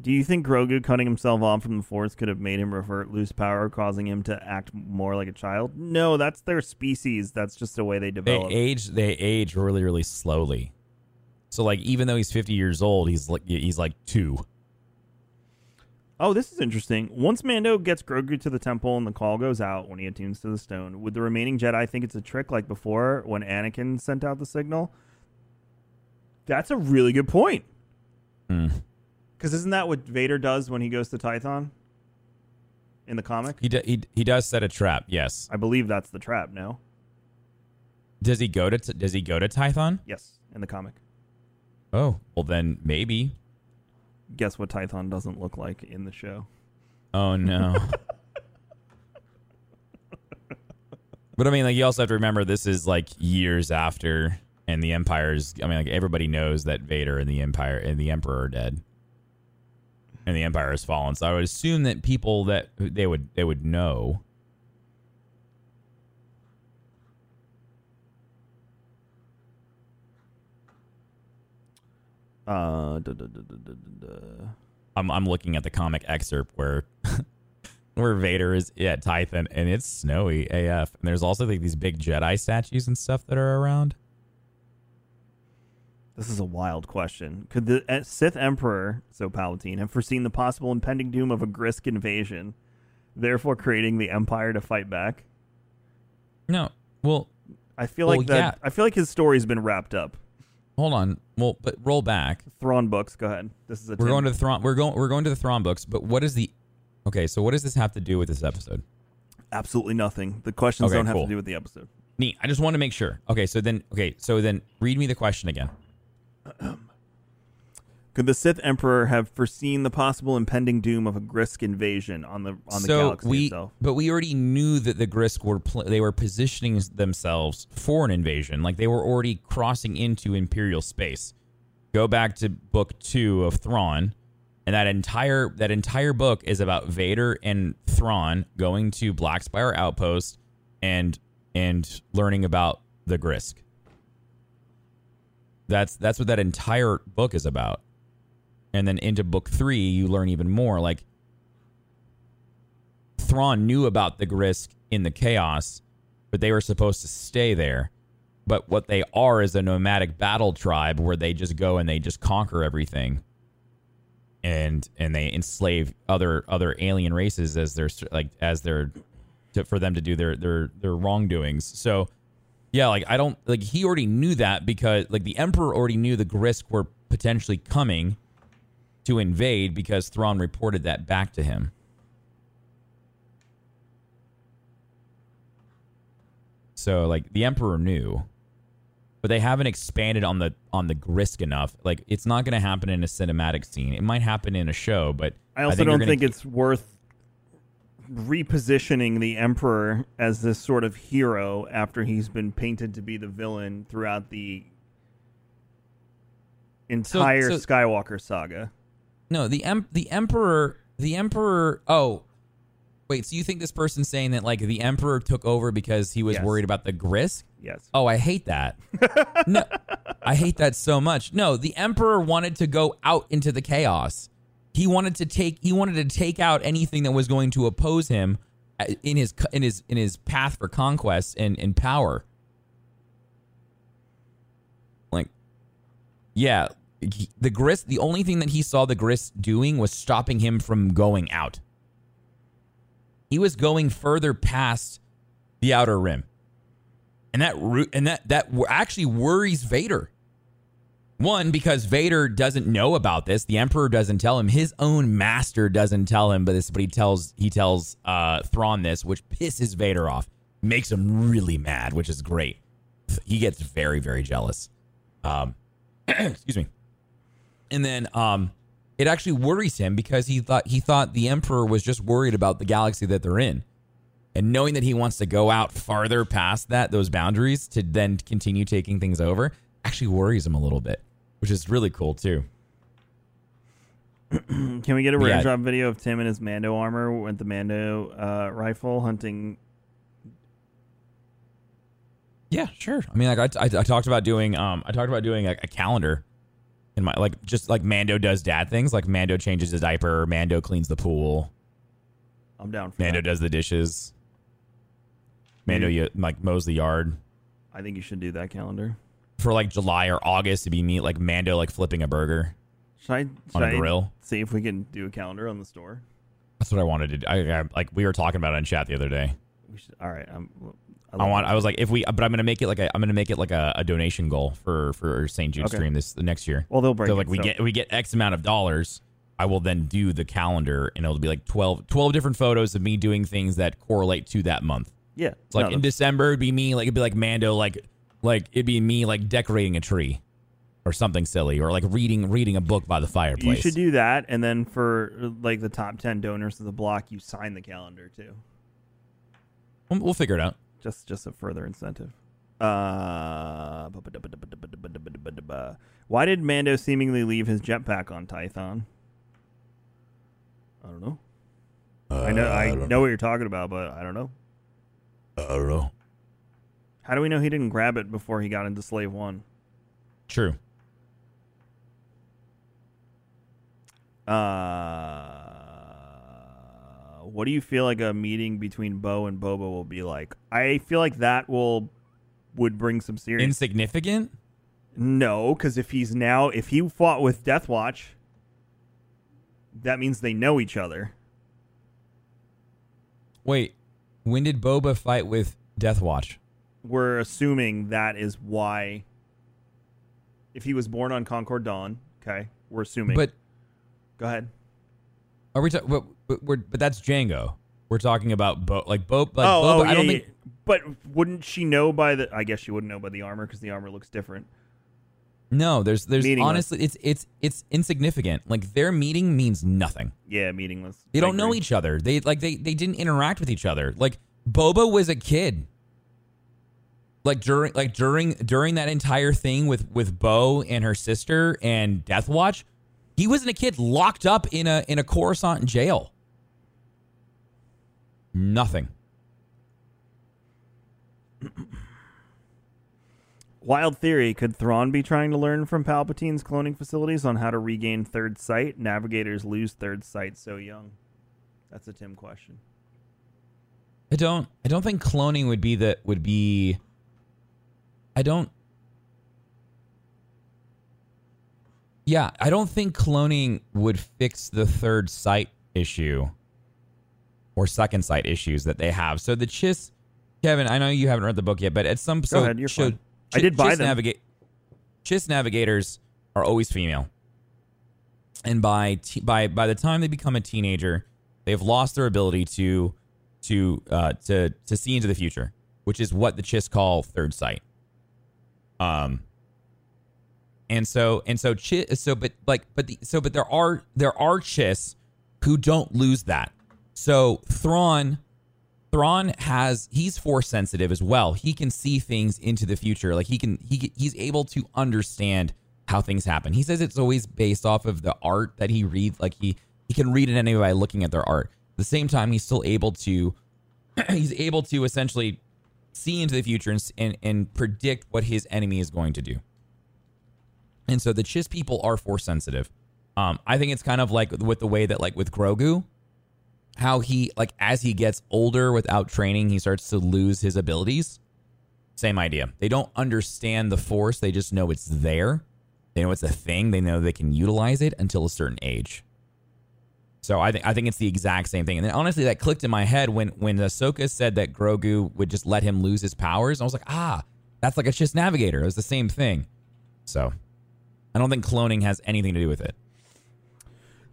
Do you think Grogu cutting himself off from the Force could have made him revert loose power, causing him to act more like a child? No, that's their species. That's just the way they develop. they age they age really really slowly. So like even though he's 50 years old, he's like he's like 2. Oh, this is interesting. Once Mando gets Grogu to the temple and the call goes out when he attunes to the stone, would the remaining Jedi think it's a trick like before when Anakin sent out the signal? That's a really good point. Hmm. Because isn't that what Vader does when he goes to Tython in the comic? He, do, he he does set a trap. Yes. I believe that's the trap. No, Does he go to does he go to Tython? yes, in the comic. Oh, well then maybe. Guess what Tython doesn't look like in the show? Oh no. but I mean, like you also have to remember this is like years after, and the Empire's. I mean, like everybody knows that Vader and the Empire and the Emperor are dead, and the Empire has fallen. So I would assume that people that they would they would know. Uh, duh, duh, duh. I'm I'm looking at the comic excerpt where. Where Vader is at Tython and it's snowy AF. And there's also like these big Jedi statues and stuff that are around. This is a wild question. Could the uh, Sith Emperor, so Palpatine, have foreseen the possible impending doom of a Grysk invasion, therefore creating the Empire to fight back? No, well, I feel Well, like that. yeah. I feel like his story's been wrapped up. hold on. Well, but roll back. Thrawn books. Go ahead. This is a. We're going to the Thrawn. We're going. We're going to the Thrawn books. But what is the? Okay, so what does this have to do with this episode? absolutely nothing. The questions Okay, don't have cool. to do with the episode. Neat. I just want to make sure. Okay, so then. Okay, so then read me the question again. Could the Sith Emperor have foreseen the possible impending doom of a Grysk invasion on the on the so galaxy we, itself? but we already knew that the Grysk were pl- they were positioning themselves for an invasion. Like they were already crossing into Imperial space. Go back to book two of Thrawn, and that entire that entire book is about Vader and Thrawn going to Black Spire Outpost and and learning about the Grisk. That's that's what that entire book is about. And then into book three, you learn even more. Like Thrawn knew about the Grysk in the chaos, but they were supposed to stay there. But what they are is a nomadic battle tribe where they just go and they just conquer everything, and and they enslave other other alien races as their like as their to, for them to do their their their wrongdoings. So yeah, like I don't like he already knew that because like the Emperor already knew the Grysk were potentially coming to invade because Thrawn reported that back to him. So like the Emperor knew, but they haven't expanded on the on the Grysk enough. Like it's not going to happen in a cinematic scene. It might happen in a show, but I also think don't think keep- it's worth repositioning the Emperor as this sort of hero after he's been painted to be the villain throughout the entire so- Skywalker saga. No, the em- the emperor the emperor oh wait, so you think this person's saying that like the emperor took over because he was Yes. worried about the Grysk? Yes. Oh, I hate that. no, I hate that so much. No, the emperor wanted to go out into the chaos. He wanted to take he wanted to take out anything that was going to oppose him uh, in his in his in his path for conquest and and power. Like yeah, the Grysk the only thing that he saw the Grysk doing was stopping him from going out. He was going further past the outer rim and that and that that actually worries Vader. One because Vader doesn't know about this. The Emperor doesn't tell him. His own master doesn't tell him. But this, but he tells he tells uh, Thrawn this, which pisses Vader off, makes him really mad, which is great. He gets very very jealous. Um, excuse me. And then um, it actually worries him because he thought he thought the emperor was just worried about the galaxy that they're in. And knowing that he wants to go out farther past that those boundaries to then continue taking things over actually worries him a little bit, which is really cool too. Can we get a Yeah. drop video of Tim in his Mando armor with the Mando uh, rifle hunting? Yeah, sure. I mean, like I, I, I talked about doing, um, I talked about doing a, a calendar in my like just like Mando does dad things, like Mando changes his diaper, Mando cleans the pool, I'm down for Mando that. does the dishes, Mando you, like mows the yard. I think you should do that calendar. For like July or August to be me like Mando like flipping a burger Should I, should on a I grill. see if we can do a calendar on the store? That's what I wanted to do. I, I like we were talking about it in chat the other day. We should, all right. I'm, I, I want. that. I was like, if we, but I'm gonna make it like a, I'm gonna make it like a, a donation goal for for St. Jude's Okay. stream this the next year. Well, they'll break so it, like we so- get we get X amount of dollars. I will then do the calendar, and it'll be like 12, 12 different photos of me doing things that correlate to that month. Yeah. So like no, in December, it'd be me like it'd be like Mando like like it'd be me like decorating a tree, or something silly, or like reading reading a book by the fireplace. you should do that, and then for uh, like the top ten donors of the block, you sign the calendar too. We'll, we'll figure it out. Just just a further incentive. Uh, why did Mando seemingly leave his jetpack on Tython? I don't know. I know I, know what you're talking about, but I don't know. I don't know. How do we know he didn't grab it before he got into Slave One? True. Uh, what do you feel like a meeting between Bo and Boba will be like? I feel like that will would bring some serious. Insignificant. no, because if he's now if he fought with Death Watch, that means they know each other. Wait, when did Boba fight with Death Watch? We're assuming that is why. If he was born on Concord Dawn, okay, we're assuming. But go ahead. are we? Ta- but, but, we're, but that's Jango. We're talking about Bo. Like Bo. Like oh, Boba. oh, I yeah, don't yeah. think. But wouldn't she know by the? I guess she wouldn't know by the armor because the armor looks different. No, there's there's Meaningless. honestly it's it's it's insignificant. Like their meeting means nothing. Yeah, meaningless. They don't know each other. They like they they didn't interact with each other. Like Boba was a kid. Like during like during during that entire thing with with Bo and her sister and Death Watch, he wasn't a kid locked up in a in a Coruscant jail. Nothing. Wild theory: Could Thrawn be trying to learn from Palpatine's cloning facilities on how to regain third sight? Navigators lose third sight so young. That's a Tim question. I don't I don't think cloning would be the would be I don't Yeah, I don't think cloning would fix the third sight issue or second sight issues that they have. So the Chiss Kevin, I know you haven't read the book yet, but at some so, ahead, so fine. I did buy Chiss them. Navigate, Chiss navigators are always female, and by te- by by the time they become a teenager, they've lost their ability to to uh, to to see into the future, which is what the Chiss call third sight. Um, and so and so chi- so but like but the, so but there are there are Chiss who don't lose that. So Thrawn Thrawn has he's force sensitive as well. He can see things into the future. Like he can he he's able to understand how things happen. He says it's always based off of the art that he reads. Like he he can read it anyway by looking at their art. At the same time, he's still able to he's able to essentially see into the future and, and and predict what his enemy is going to do. And so the Chiss people are force sensitive. Um, I think it's kind of like with the way that like with Grogu, how he like as he gets older without training, he starts to lose his abilities. Same idea. They don't understand the force, they just know it's there. They know it's a thing, they know they can utilize it until a certain age. So I think I think it's the exact same thing. And then honestly that clicked in my head when when Ahsoka said that Grogu would just let him lose his powers. I was like, "Ah, that's like a Chiss navigator." It was the same thing. So, I don't think cloning has anything to do with it.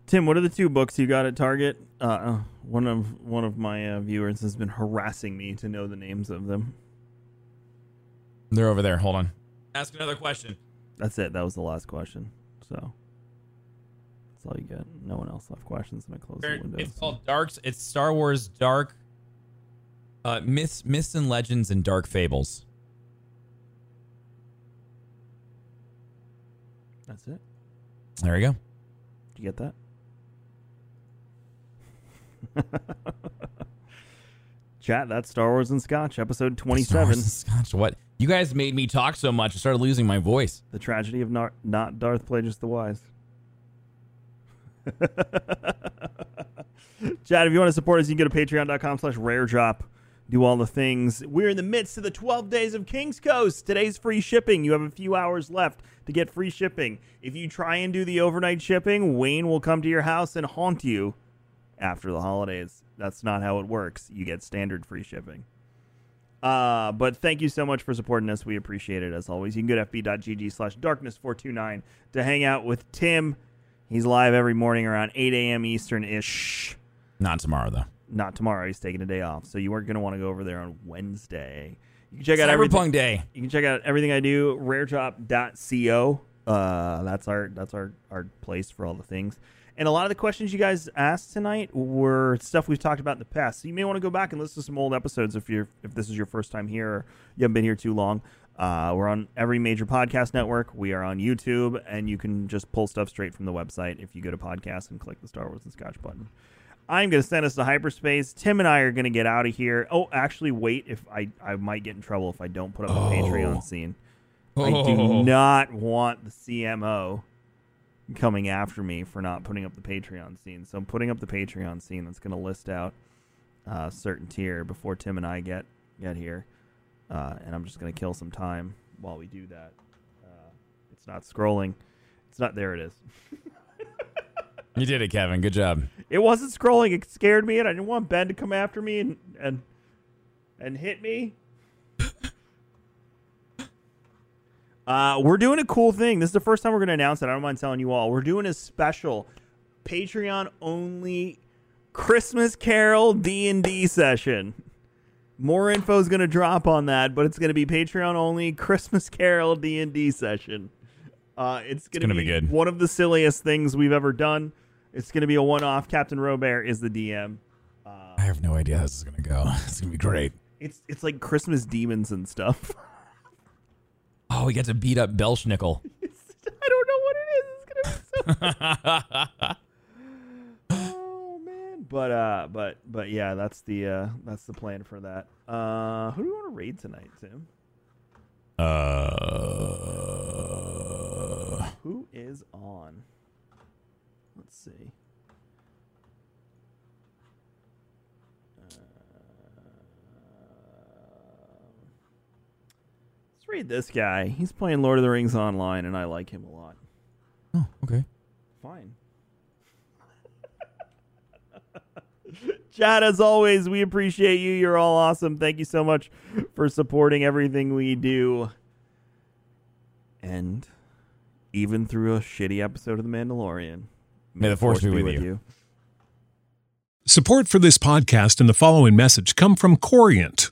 Tim, what are the two books you got at Target? Uh, Uh, one of one of my uh, viewers has been harassing me to know the names of them. They're over there. Hold on. Ask another question. That's it. That was the last question. So, all you get. No one else left questions, and I close the window. It's called Darks. It's Star Wars Dark uh, myths, myths and legends, and dark fables. That's it. There you go. Did you get that? Chat, that's Star Wars and Scotch, episode 27. And Scotch, what? You guys made me talk so much. I started losing my voice. The tragedy of not, not Darth Plagueis the Wise. Chat, if you want to support us, you can go to patreon.com slash rare drop. Do all the things. We're in the midst of the 12 days of King's Coast. Today's free shipping. You have a few hours left to get free shipping. If you try and do the overnight shipping, Wayne will come to your house and haunt you after the holidays. That's not how it works. You get standard free shipping. Uh, but thank you so much for supporting us. We appreciate it as always. You can go to fb.gg slash darkness429 to hang out with Tim. He's live every morning around 8 a.m. Eastern ish. Not tomorrow, though. Not tomorrow. He's taking a day off. So you aren't going to want to go over there on Wednesday. You can check out Cyberpunk everything. Day. You can check out everything I do. Raredrop.co. Uh, that's our that's our our place for all the things. And a lot of the questions you guys asked tonight were stuff we've talked about in the past. So you may want to go back and listen to some old episodes if you're if this is your first time here or you haven't been here too long. Uh, we're on every major podcast network. We are on YouTube, and you can just pull stuff straight from the website if you go to podcast and click the Star Wars and Scotch button. I'm going to send us to hyperspace. Tim and I are going to get out of here. Oh, actually, wait. If I I might get in trouble if I don't put up the Patreon scene. I do Oh. not want the CMO coming after me for not putting up the Patreon scene. So I'm putting up the Patreon scene that's going to list out a certain tier before Tim and I get get here, uh, and I'm just going to kill some time while we do that. Uh, it's not scrolling. It's not there. It is. You did it, Kevin. Good job. It wasn't scrolling. It scared me, and I didn't want Ben to come after me and and and hit me. uh, we're doing a cool thing. This is the first time we're going to announce it. I don't mind telling you all. We're doing a special Patreon only Christmas Carol D and D session. More info is going to drop on that, but it's going to be Patreon only Christmas Carol D and D session. Uh, it's going to gonna be, be good. one of the silliest things we've ever done. It's going to be a one-off. Captain Robert is the DM. I have no idea how this is going to go. It's going to be great. It's it's like Christmas demons and stuff. Oh, we get to beat up Belsnickel. I don't know what it is. It's gonna be so. But uh, but but yeah, that's the uh, that's the plan for that. Uh, who do you want to raid tonight, Tim? Uh, Who is on? Let's see. Let's read this guy. He's playing Lord of the Rings online, and I like him a lot. oh, okay. Fine. Chad, as always, we appreciate you. You're all awesome. Thank you so much for supporting everything we do. And even through a shitty episode of The Mandalorian, May the force be with you. Support for this podcast and the following message come from Corient.